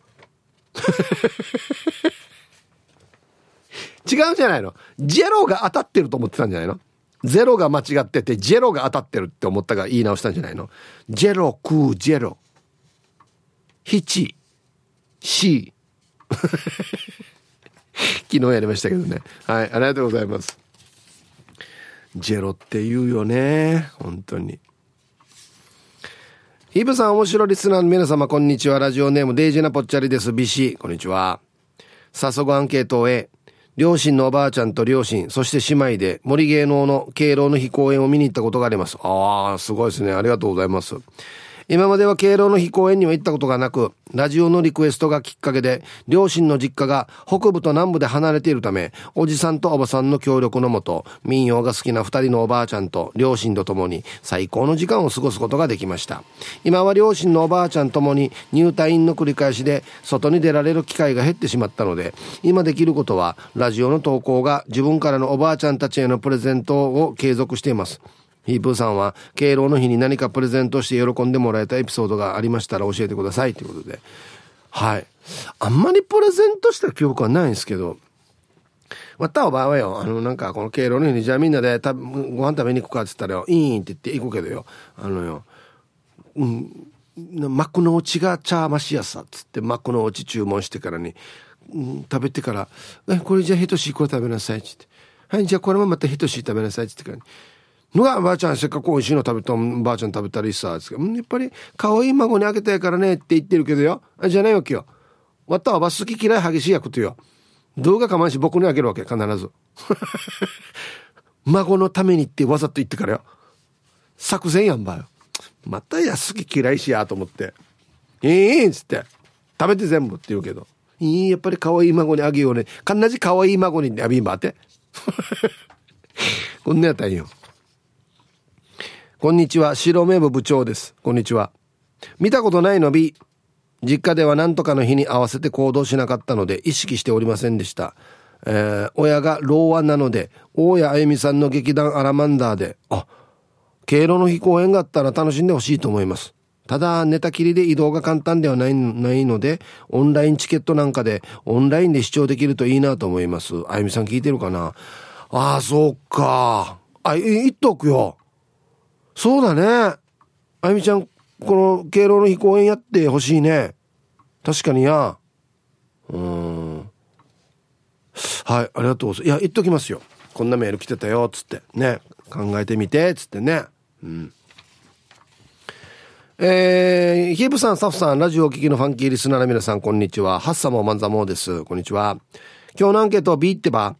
違うんじゃないのジェロが当たってると思ってたんじゃないの？ゼロが間違ってて、ジェロが当たってるって思ったが言い直したんじゃないの？ジェロ、クー、ジェロ。ヒチ、シー。昨日やりましたけどね。はい、ありがとうございます。ジェロって言うよね。本当に。イブさん面白リスナーの皆様こんにちは。ラジオネームデイジーなぽっちゃりです。ビシこんにちは。早速アンケートを終え、両親のおばあちゃんと両親、そして姉妹で森芸能の敬老の日公演を見に行ったことがあります。ああ、すごいですね。ありがとうございます。今までは敬老の日公園には行ったことがなく、ラジオのリクエストがきっかけで、両親の実家が北部と南部で離れているため、おじさんとおばさんの協力のもと、民謡が好きな二人のおばあちゃんと両親と共に最高の時間を過ごすことができました。今は両親のおばあちゃんともに入退院の繰り返しで、外に出られる機会が減ってしまったので、今できることは、ラジオの投稿が自分からのおばあちゃんたちへのプレゼントを継続しています。ヒープーさんは敬老の日に何かプレゼントして喜んでもらえたエピソードがありましたら教えてくださいということではいあんまりプレゼントした記憶はないんですけどまたおばあはよ、あの、なんか、この敬老の日に、じゃあみんなでたご飯食べに行くかって言ったらよ、いいんって言って行くけどよ、あのよ、うん、幕の内が茶ましやさっ、つって幕の内注文してからに、うん、食べてから、え、これじゃあひとしこれ食べなさいっ、つって。はい、じゃあこれもまたひとし食べなさいっ、つってから。のが、ばあちゃんせっかく美味しいの食べたばあちゃん食べたらいいさ。つって、やっぱり、可愛い孫にあげたいからねって言ってるけどよ。あじゃないわけよ。わたはば好き嫌い激しいやことよ。動画かまんし僕にあげるわけ、必ず。孫のためにってわざと言ってからよ。作戦やんばよ。またや好き嫌いしやと思って。いいっつって。食べて全部って言うけど。いい、やっぱり可愛い孫にあげようね。かんなじ可愛い孫にあびんばって。こんなやったんよ。こんにちは、白目部部長です。こんにちは。見たことないの B。実家では何とかの日に合わせて行動しなかったので意識しておりませんでした。えー、親が老腕なので、大谷あゆみさんの劇団アラマンダーで、あ、敬老の日公演があったら楽しんでほしいと思います。ただ、寝たきりで移動が簡単ではないないので、オンラインチケットなんかで、オンラインで視聴できるといいなと思います。あゆみさん聞いてるかな？ああ、そうか。あ、言っとくよ。そうだね。あゆみちゃん、この敬老の日公演やってほしいね。確かにや。うん。はい、ありがとうございます。いや、言っときますよ。こんなメール来てたよ、つって。ね。考えてみて、つってね。うん。えー、ヒープさん、スタッフさん、ラジオを聴きのファンキーリスナーの皆さん、こんにちは。ハッサモマンザモーです。こんにちは。今日のアンケート B ってば、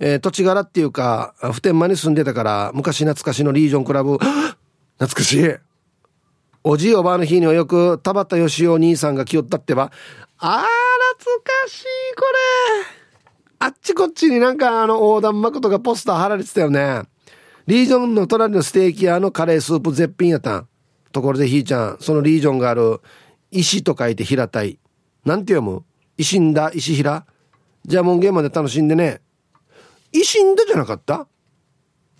えー、土地柄っていうか、普天間に住んでたから、昔懐かしのリージョンクラブ、懐かしい。おじいおばあの日にはよく、田畑義雄兄さんが来よったってば、あー、懐かしい、これ。あっちこっちになんかあの横断幕とかポスター貼られてたよね。リージョンの隣のステーキ屋のカレースープ絶品やったん。ところでひーちゃん、そのリージョンがある、石と書いて平たい。なんて読む？石んだ、石平？じゃあ門限まで楽しんでね。維新だじゃなかった？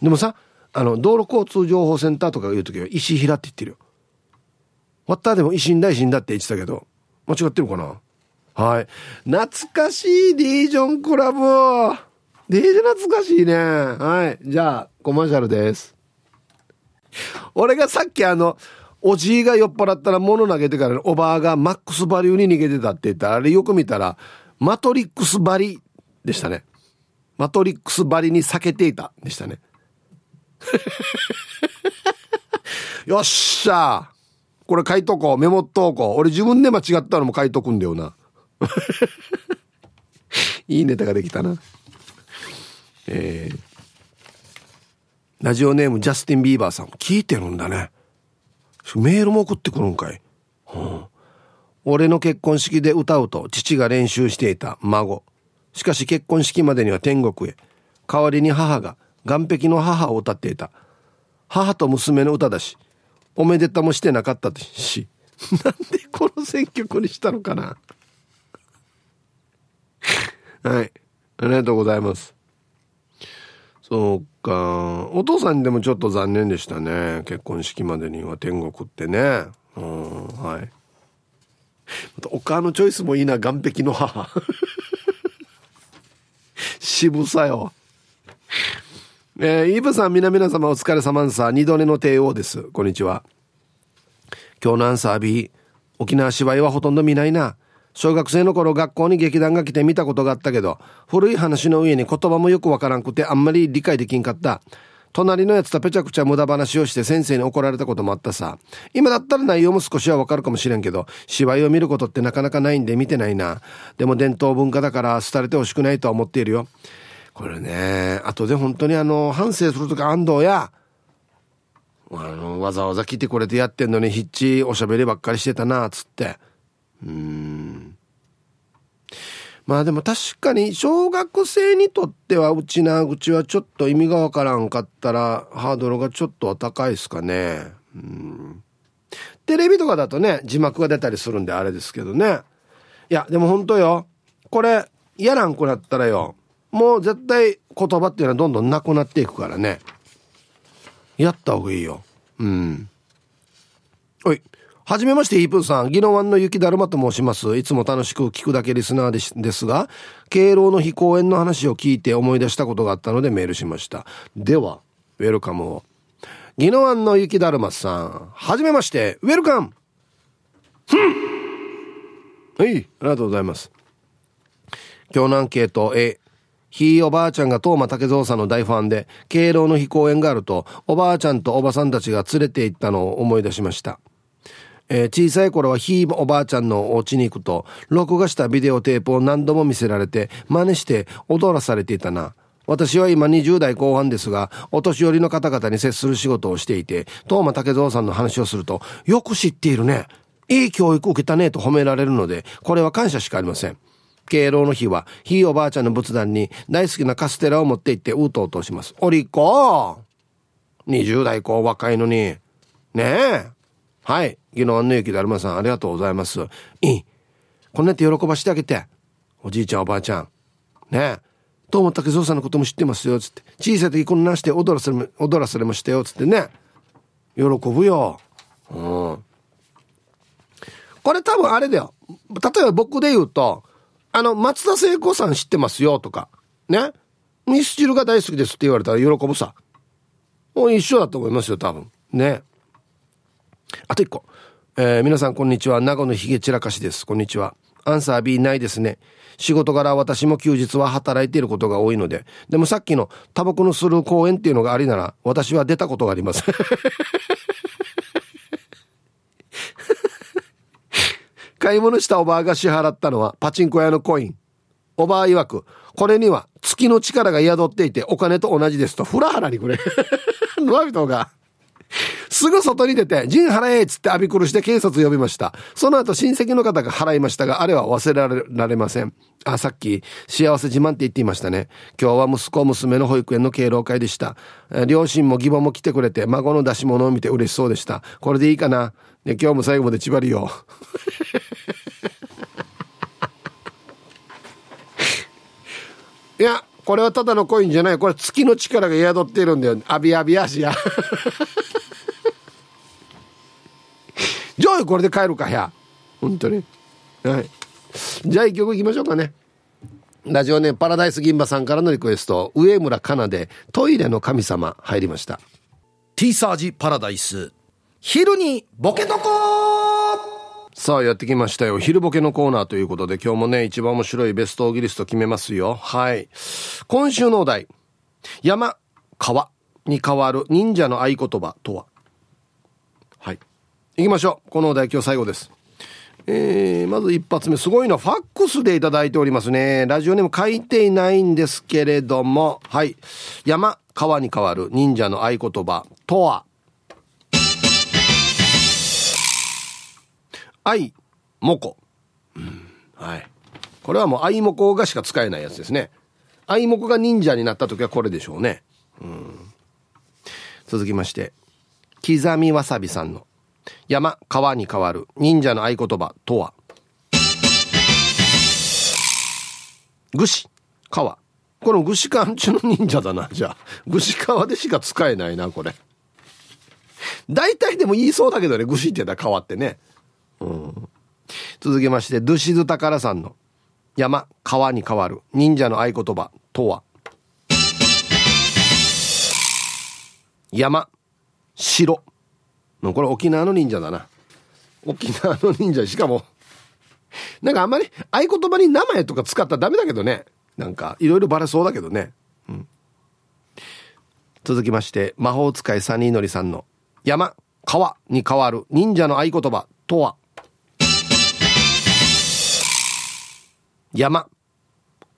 でもさ、あの、道路交通情報センターとか言うときは石平って言ってるよ。わったでも維新だ維新だって言ってたけど、間違ってるかな？はい。懐かしいリージョンコラボデージョン懐かしいね。はい。じゃあ、コマーシャルです。俺がさっきあの、おじいが酔っ払ったら物投げてからおばあがマックスバリューに逃げてたって言ったら、あれよく見たら、マトリックスバリでしたね。マトリックスばりに避けていたでしたね。よっしゃこれ書いとこう。メモっとこう。俺自分で間違ったのも書いとくんだよな。いいネタができたな。えー、ラジオネームジャスティン・ビーバーさん。聞いてるんだね。メールも送ってくるんかい。うん、俺の結婚式で歌うと父が練習していた孫。しかし結婚式までには天国へ。代わりに母が岸壁の母を歌っていた。母と娘の歌だし、おめでたもしてなかったし、なんでこの選曲にしたのかな はい。ありがとうございます。そうか。お父さんでもちょっと残念でしたね。結婚式までには天国ってね。うん、はい。また、お母のチョイスもいいな、岸壁の母。渋さよ。えー、イーブさん、皆々様お疲れ様んさ。二度寝の帝王です。こんにちは。今日のアンサー B。沖縄芝居はほとんど見ないな。小学生の頃学校に劇団が来て見たことがあったけど、古い話の上に言葉もよくわからんくてあんまり理解できんかった。隣のやつとぺちゃくちゃ無駄話をして先生に怒られたこともあったさ。今だったら内容も少しはわかるかもしれんけど、芝居を見ることってなかなかないんで見てないな。でも伝統文化だから廃れてほしくないとは思っているよ。これね、後で本当にあの、反省するとか安藤や、あの、わざわざ来てくれてやってんのに、ひっちおしゃべりばっかりしてたな、つって。うーん。まあでも確かに小学生にとってはうちな口はちょっと意味がわからんかったらハードルがちょっとは高いですかね。うん。テレビとかだとね、字幕が出たりするんであれですけどね。いや、でも本当よ。これ、やらんくなったらよ。もう絶対言葉っていうのはどんどんなくなっていくからね。やった方がいいよ。うん。はい。はじめまして、イープンさん。宜野湾の雪だるまと申します。いつも楽しく聞くだけリスナーでですが、敬老の日公演の話を聞いて思い出したことがあったのでメールしました。では、ウェルカムを。宜野湾の雪だるまさん。はじめまして、ウェルカムふんはい、ありがとうございます。今日のアンケート A。ひいおばあちゃんが東間竹蔵さんの大ファンで、敬老の日公演があると、おばあちゃんとおばさんたちが連れて行ったのを思い出しました。えー、小さい頃はひいおばあちゃんのお家に行くと、録画したビデオテープを何度も見せられて、真似して踊らされていたな。私は今20代後半ですが、お年寄りの方々に接する仕事をしていて、東間竹蔵さんの話をすると、よく知っているね。いい教育受けたねと褒められるので、これは感謝しかありません。敬老の日は、ひいおばあちゃんの仏壇に大好きなカステラを持って行ってうとうとします。おりっこ !20 代後若いのに。ねえ。はい。ギノアンの雪だるまさん、ありがとうございます。いい。こんなって喜ばしてあげて。おじいちゃん、おばあちゃん。ねえ。どうも竹蔵さんのことも知ってますよ、つって。小さい時こんなして踊らせれ、踊らせれましたよ、つってね。喜ぶよ。うん。これ多分あれだよ。例えば僕で言うと、あの、松田聖子さん知ってますよ、とか。ね。ミスチルが大好きですって言われたら喜ぶさ。もう一緒だと思いますよ、多分。ね。あと一個。えー、皆さんこんにちは。名護のひげ散らかしです。こんにちは。アンサー B ないですね。仕事柄私も休日は働いていることが多いので。でもさっきのタバコのする公園っていうのがありなら、私は出たことがあります。買い物したおばあが支払ったのはパチンコ屋のコイン。おばあ曰く、これには月の力が宿っていてお金と同じですと、フラハラにこれ。ノアビトが。すぐ外に出て、陣払えっつってアビクルして警察呼びました。その後親戚の方が払いましたが、あれは忘れられません。あ、さっき、幸せ自慢って言っていましたね。今日は息子、娘の保育園の敬老会でした。両親も義母も来てくれて、孫の出し物を見て嬉しそうでした。これでいいかな？ね、今日も最後まで縛りよ。いや、これはただのコインじゃない。これ月の力が宿っているんだよ。アビアビアシア。ジョイこれで帰るかや。本当に。はい。じゃあ一曲いきましょうかね。ラジオネパラダイス銀馬さんからのリクエスト、上村かなでトイレの神様入りました。ティーサージパラダイス。昼にボケとこさあやってきましたよ。昼ボケのコーナーということで今日もね、一番面白いベストオギリスト決めますよ。はい。今週のお題。山、川に変わる忍者の合言葉とは？はい。行きましょう。このお題今日最後です。えー、まず一発目、すごいのファックスでいただいておりますね。ラジオネーム書いていないんですけれども、はい。山、川に変わる忍者の合言葉とは、愛、もこ。うん、はい。これはもう愛もこがしか使えないやつですね。愛もこが忍者になった時はこれでしょうね。うん。続きまして、刻みわさびさんの山、川に変わる忍者の合言葉とは？ぐし、川。このぐしかんちの忍者だな、じゃあ。ぐし川でしか使えないな、これ。大体でも言いそうだけどね、ぐしって言ったら川ってね。うん。続きまして、ドゥシズタカラさんの山、川に変わる忍者の合言葉とは？山城これ沖縄の忍者だな。沖縄の忍者。しかもなんかあんまり合言葉に名前とか使ったらダメだけどね。なんかいろいろバレそうだけどね、うん、続きまして魔法使いサニーのりさんの「山川に変わる忍者の合言葉とは?」山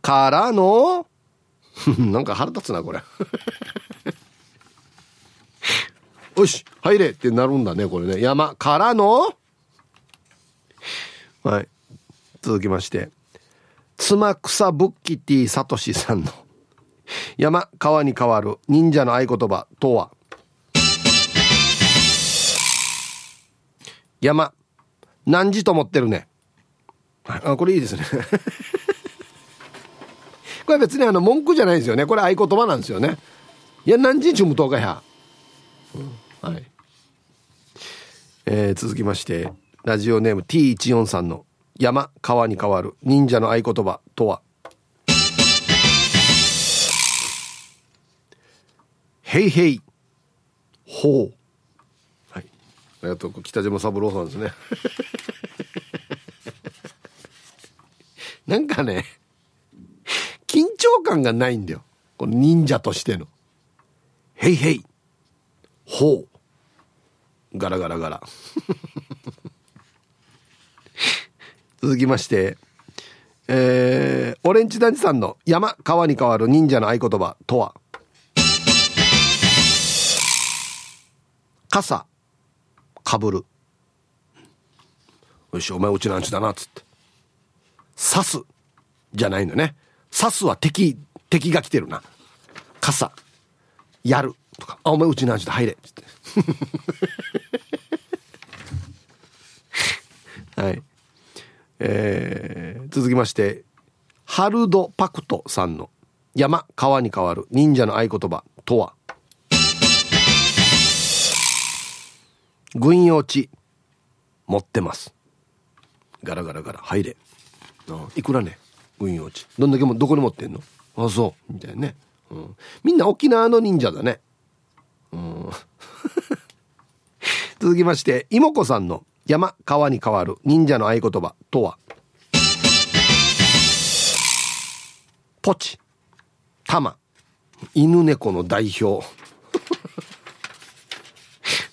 からの？なんか腹立つなこれ。よし入れってなるんだねこれね。山からの？はい。続きまして。妻草ブッキティサトシさんの。山川に変わる忍者の合言葉とは？山何時と思ってるね？あこれいいですね。これ別にあの文句じゃないですよね。これ合言葉なんですよね。いや何時ちゅむとうかや、うん、はい。えー、続きましてラジオネーム T14 さんの山川に変わる忍者の合言葉とは？へいへいほう。はい。ありがとう北島三郎さんですね。なんかね緊張感がないんだよ。この忍者としての。へいへいほう。ガラガラガラ。続きましてえー、オレンジ団地さんの山川に変わる忍者の合言葉とは？傘。かぶる。よしお前うちなんちだなっつって。刺す。じゃないのね。刺すは敵敵が来てるな。傘。やる。とか。あお前うちなんちだ。入れ。っつって はいえー、続きましてハルド・パクトさんの山川に変わる忍者の合言葉とは？軍用地持ってます。ガラガラガラ入れ。あいくらね？軍用地。どんだけもどこに持ってんの？あそう。みたいなね、うん、みんな沖縄の忍者だね。うん。続きまして妹子さんの山川に変わる忍者の合言葉とは？ポチ玉犬猫の代表。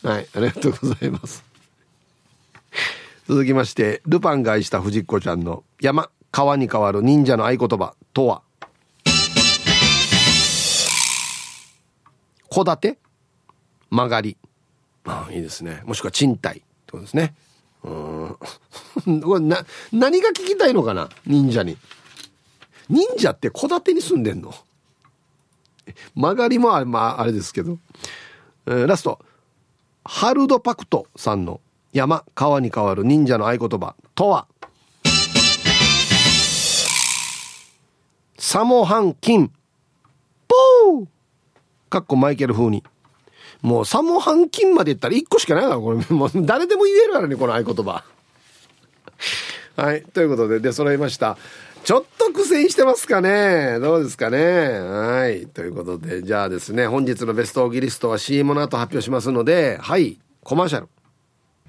はいありがとうございます。続きましてルパンが愛した藤子ちゃんの山川に変わる忍者の合言葉とは？戸建て曲がり。ああいいですね。もしくは賃貸。ってことですね。うん。これな何が聞きたいのかな？忍者に。忍者って戸建てに住んでんの？曲がりもあ,、まあ、あれですけど、えー、ラスト。ハルドパクトさんの山川に変わる忍者の合言葉とは？サモハンキン。ポー！かっこマイケル風に。もうサモハンキンまで言ったら1個しかないからこれ。もう誰でも言えるからねこの合言葉。はいということで出揃いましたちょっと苦戦してますかねどうですかねはい。ということで、じゃあですね、本日のベストオーギリストは CM の後発表しますので、はい、コマーシャル。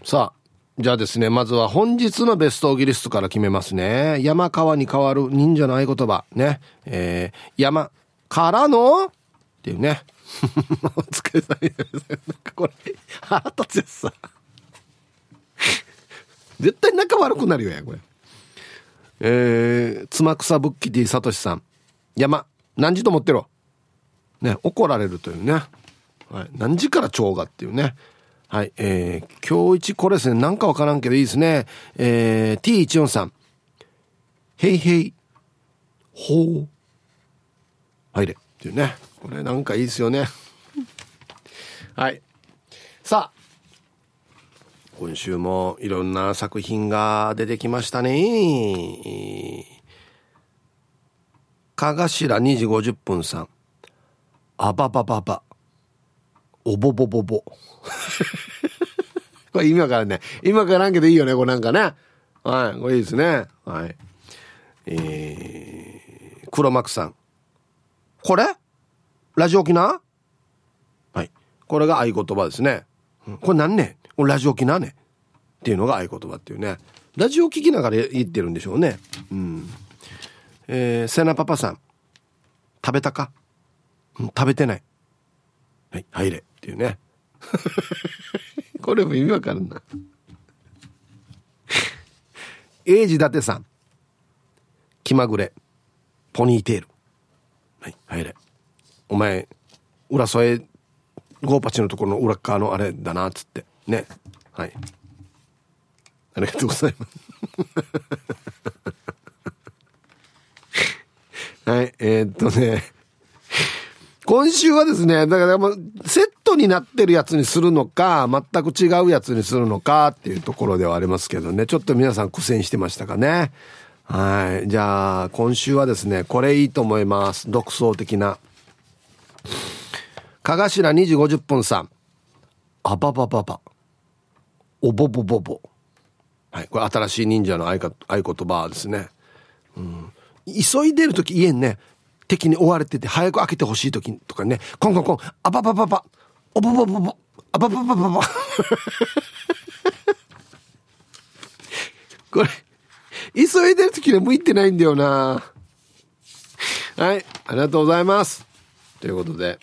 さあ、じゃあですね、まずは本日のベストオーギリストから決めますね。山川に変わる忍者の合言葉。ね。えー、山からのっていうね。お疲れ様です。なんかこれ、腹立つやつさ。絶対仲悪くなるよや、これ。えー、妻草ぶっき D さとしさん。山、何時と思ってろ。ね、怒られるというね。はい、何時から蝶がっていうね。はい、えー、今日一これですね、なんかわからんけどいいですね。えー、T14 さん。へいへい、ほう。入れ。っていうね。これなんかいいですよね。はい。さあ、今週もいろんな作品が出てきましたね。かがしら2時50分さん。あばばばば。おぼぼぼぼ。これ今からね。今からんけどいいよね、これなんかね。はい、これいいですね。はい。えー、黒幕さん。これ？ラジオ沖縄？はい。これが合言葉ですね、うん、これ何ねラジオ機なね。っていうのが合言葉っていうね。ラジオ聞きながら言ってるんでしょうね。うん。えー、セナパパさん。食べたか、うん、食べてない。はい入れっていうね。これも意味わかるな。英治伊達さん。気まぐれ。ポニーテール。はい入れ。お前裏添えゴーパチのところの裏側のあれだなっつってねはいありがとうございます はいえー、っとね今週はですね、だからもうセットになってるやつにするのか、全く違うやつにするのかっていうところではありますけどね、ちょっと皆さん苦戦してましたかね。はい。じゃあ、今週はですね、これいいと思います。独創的な。かがしら2時50分さん。あばばばば。おぼぼぼぼ。はい。これ新しい忍者の合言葉ですね。うん。急いでる時言えんね。敵に追われてて早く開けてほしい時とかね、コンコンコン、あばばばば、おぼぼぼぼ、あばばばばば。これ、急いでる時に向いてないんだよな。はい、ありがとうございます。ということで、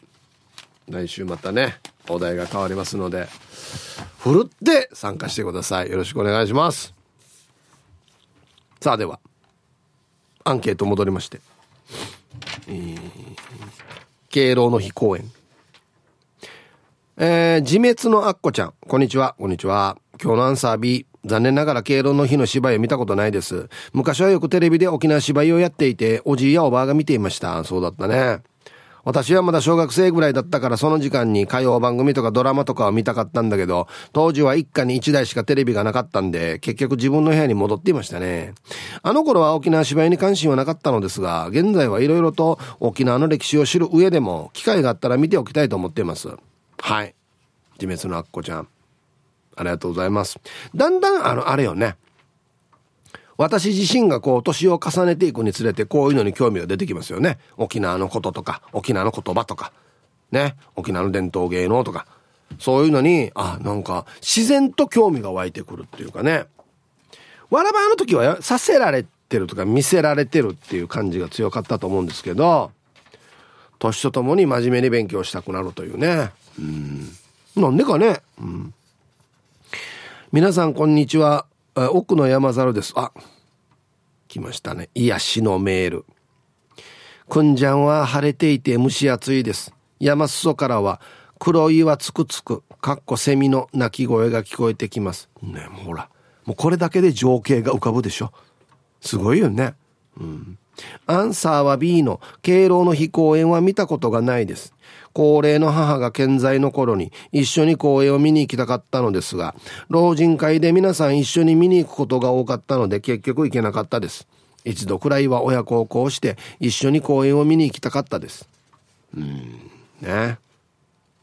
来週またね、お題が変わりますので、ふるって参加してください。よろしくお願いします。さあでは、アンケート戻りまして。えー、敬老の日公演。えー、自滅のアッコちゃん。こんにちは。こんにちは。今日のアンサー B。残念ながら敬老の日の芝居を見たことないです。昔はよくテレビで沖縄芝居をやっていて、おじいやおばあが見ていました。そうだったね。私はまだ小学生ぐらいだったからその時間に歌謡番組とかドラマとかを見たかったんだけど、当時は一家に一台しかテレビがなかったんで、結局自分の部屋に戻っていましたね。あの頃は沖縄芝居に関心はなかったのですが、現在はいろいろと沖縄の歴史を知る上でも、機会があったら見ておきたいと思っています。はい。自滅のアッコちゃん。ありがとうございます。だんだん、あの、あれよね。私自身がこう年を重ねていくにつれてこういうのに興味が出てきますよね。沖縄のこととか、沖縄の言葉とか、ね、沖縄の伝統芸能とか、そういうのに、あ、なんか自然と興味が湧いてくるっていうかね。わらばの時はさせられてるとか見せられてるっていう感じが強かったと思うんですけど、年とともに真面目に勉強したくなるというね。うん。なんでかね。うん。皆さんこんにちは。奥の山猿です。あ、来ましたね。癒しのメール。くんじゃんは晴れていて蒸し暑いです。山裾からは黒いはつくつく、かっこセミの鳴き声が聞こえてきます。ねもうほら、もうこれだけで情景が浮かぶでしょ。すごいよね。うん。アンサーは B の敬老の日公演は見たことがないです。高齢の母が健在の頃に一緒に公演を見に行きたかったのですが、老人会で皆さん一緒に見に行くことが多かったので結局行けなかったです。一度くらいは親孝行して一緒に公演を見に行きたかったです。うん、ね。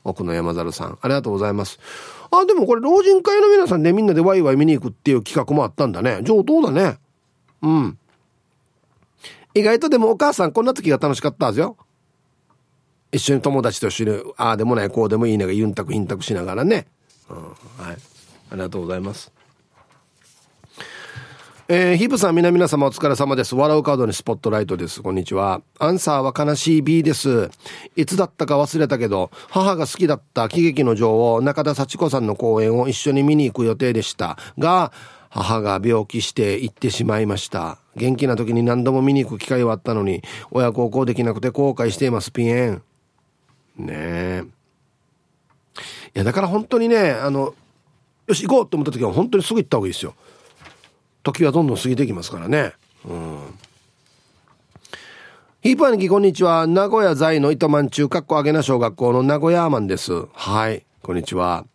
奥の山猿さん、ありがとうございます。あ、でもこれ老人会の皆さんでみんなでワイワイ見に行くっていう企画もあったんだね。上等だね。うん。意外とでもお母さんこんな時が楽しかったはずよ。一緒に友達と一緒に、ああでもない、こうでもいいねがユンタクヒンタクしながらね。うん、はい。ありがとうございます。えー、ヒープさん、皆々様お疲れ様です。笑うカードにスポットライトです。こんにちは。アンサーは悲しい B です。いつだったか忘れたけど、母が好きだった喜劇の女王、中田幸子さんの公演を一緒に見に行く予定でした。が、母が病気して行ってしまいました。元気な時に何度も見に行く機会はあったのに、親孝行できなくて後悔しています、ピエン。ねえ。いや、だから本当にね、あの、よし、行こうと思った時は本当にすぐ行った方がいいですよ。時はどんどん過ぎていきますからね。うん。ヒーパーにきこんにちは。名古屋在の糸満中、かっこあげな小学校の名古屋マンです。はい。こんにちは。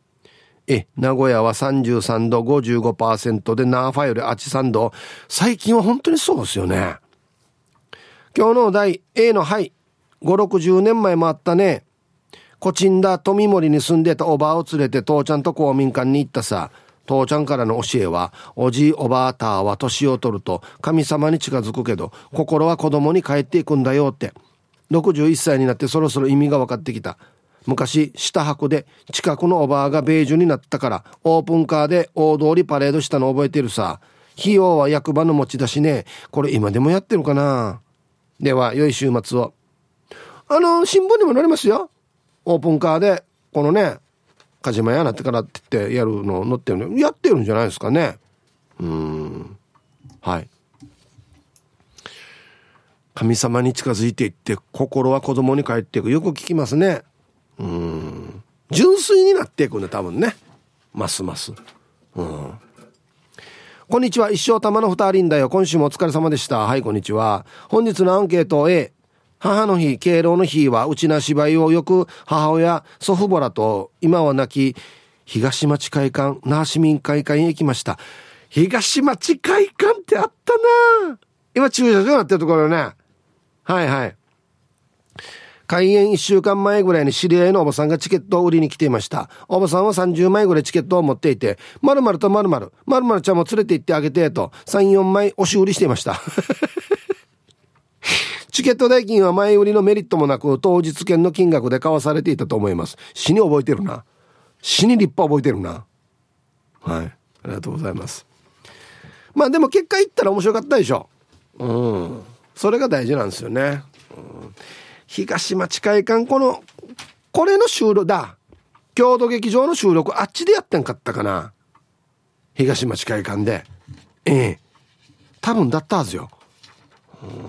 え、名古屋は33度55%で、ナーファよりあち3度。最近は本当にそうですよね。今日のお題、A のはい。5、60年前もあったね。コチンダ富森に住んでたおばあを連れて父ちゃんと公民館に行ったさ。父ちゃんからの教えは、おじいおばあたは年を取ると神様に近づくけど、心は子供に帰っていくんだよって。61歳になってそろそろ意味が分かってきた。昔下箱で近くのおばあがベージュになったからオープンカーで大通りパレードしたの覚えてるさ費用は役場の持ち出しねこれ今でもやってるかなでは良い週末をあの新聞にも載りますよオープンカーでこのね鹿島屋なってからって言ってやるの載ってるの。やってるんじゃないですかね。うん。はい。神様に近づいていって心は子供に帰っていく。よく聞きますね。うん。純粋になっていくんだ多分ね。ますます。うん。こんにちは。一生玉の二人だよ。今週もお疲れ様でした。はいこんにちは。本日のアンケート A 母の日敬老の日はうちな芝居をよく母親祖父母らと今は亡き東町会館那覇市民会館へ行きました東町会館ってあったな今駐車場になってるところねはいはい開演1週間前ぐらいに知り合いのおばさんがチケットを売りに来ていました。おばさんは30枚ぐらいチケットを持っていて、まるまるとまるまる、まるまるちゃんも連れて行ってあげて、と3、4枚押し売りしていました。チケット代金は前売りのメリットもなく、当日券の金額で買わされていたと思います。死に覚えてるな。死に立派覚えてるな。はい。ありがとうございます。まあでも結果言ったら面白かったでしょ。うん。それが大事なんですよね。うん東町会館このこれの収録だ郷土劇場の収録あっちでやってんかったかな東町会館でええ多分だったはずよ、うん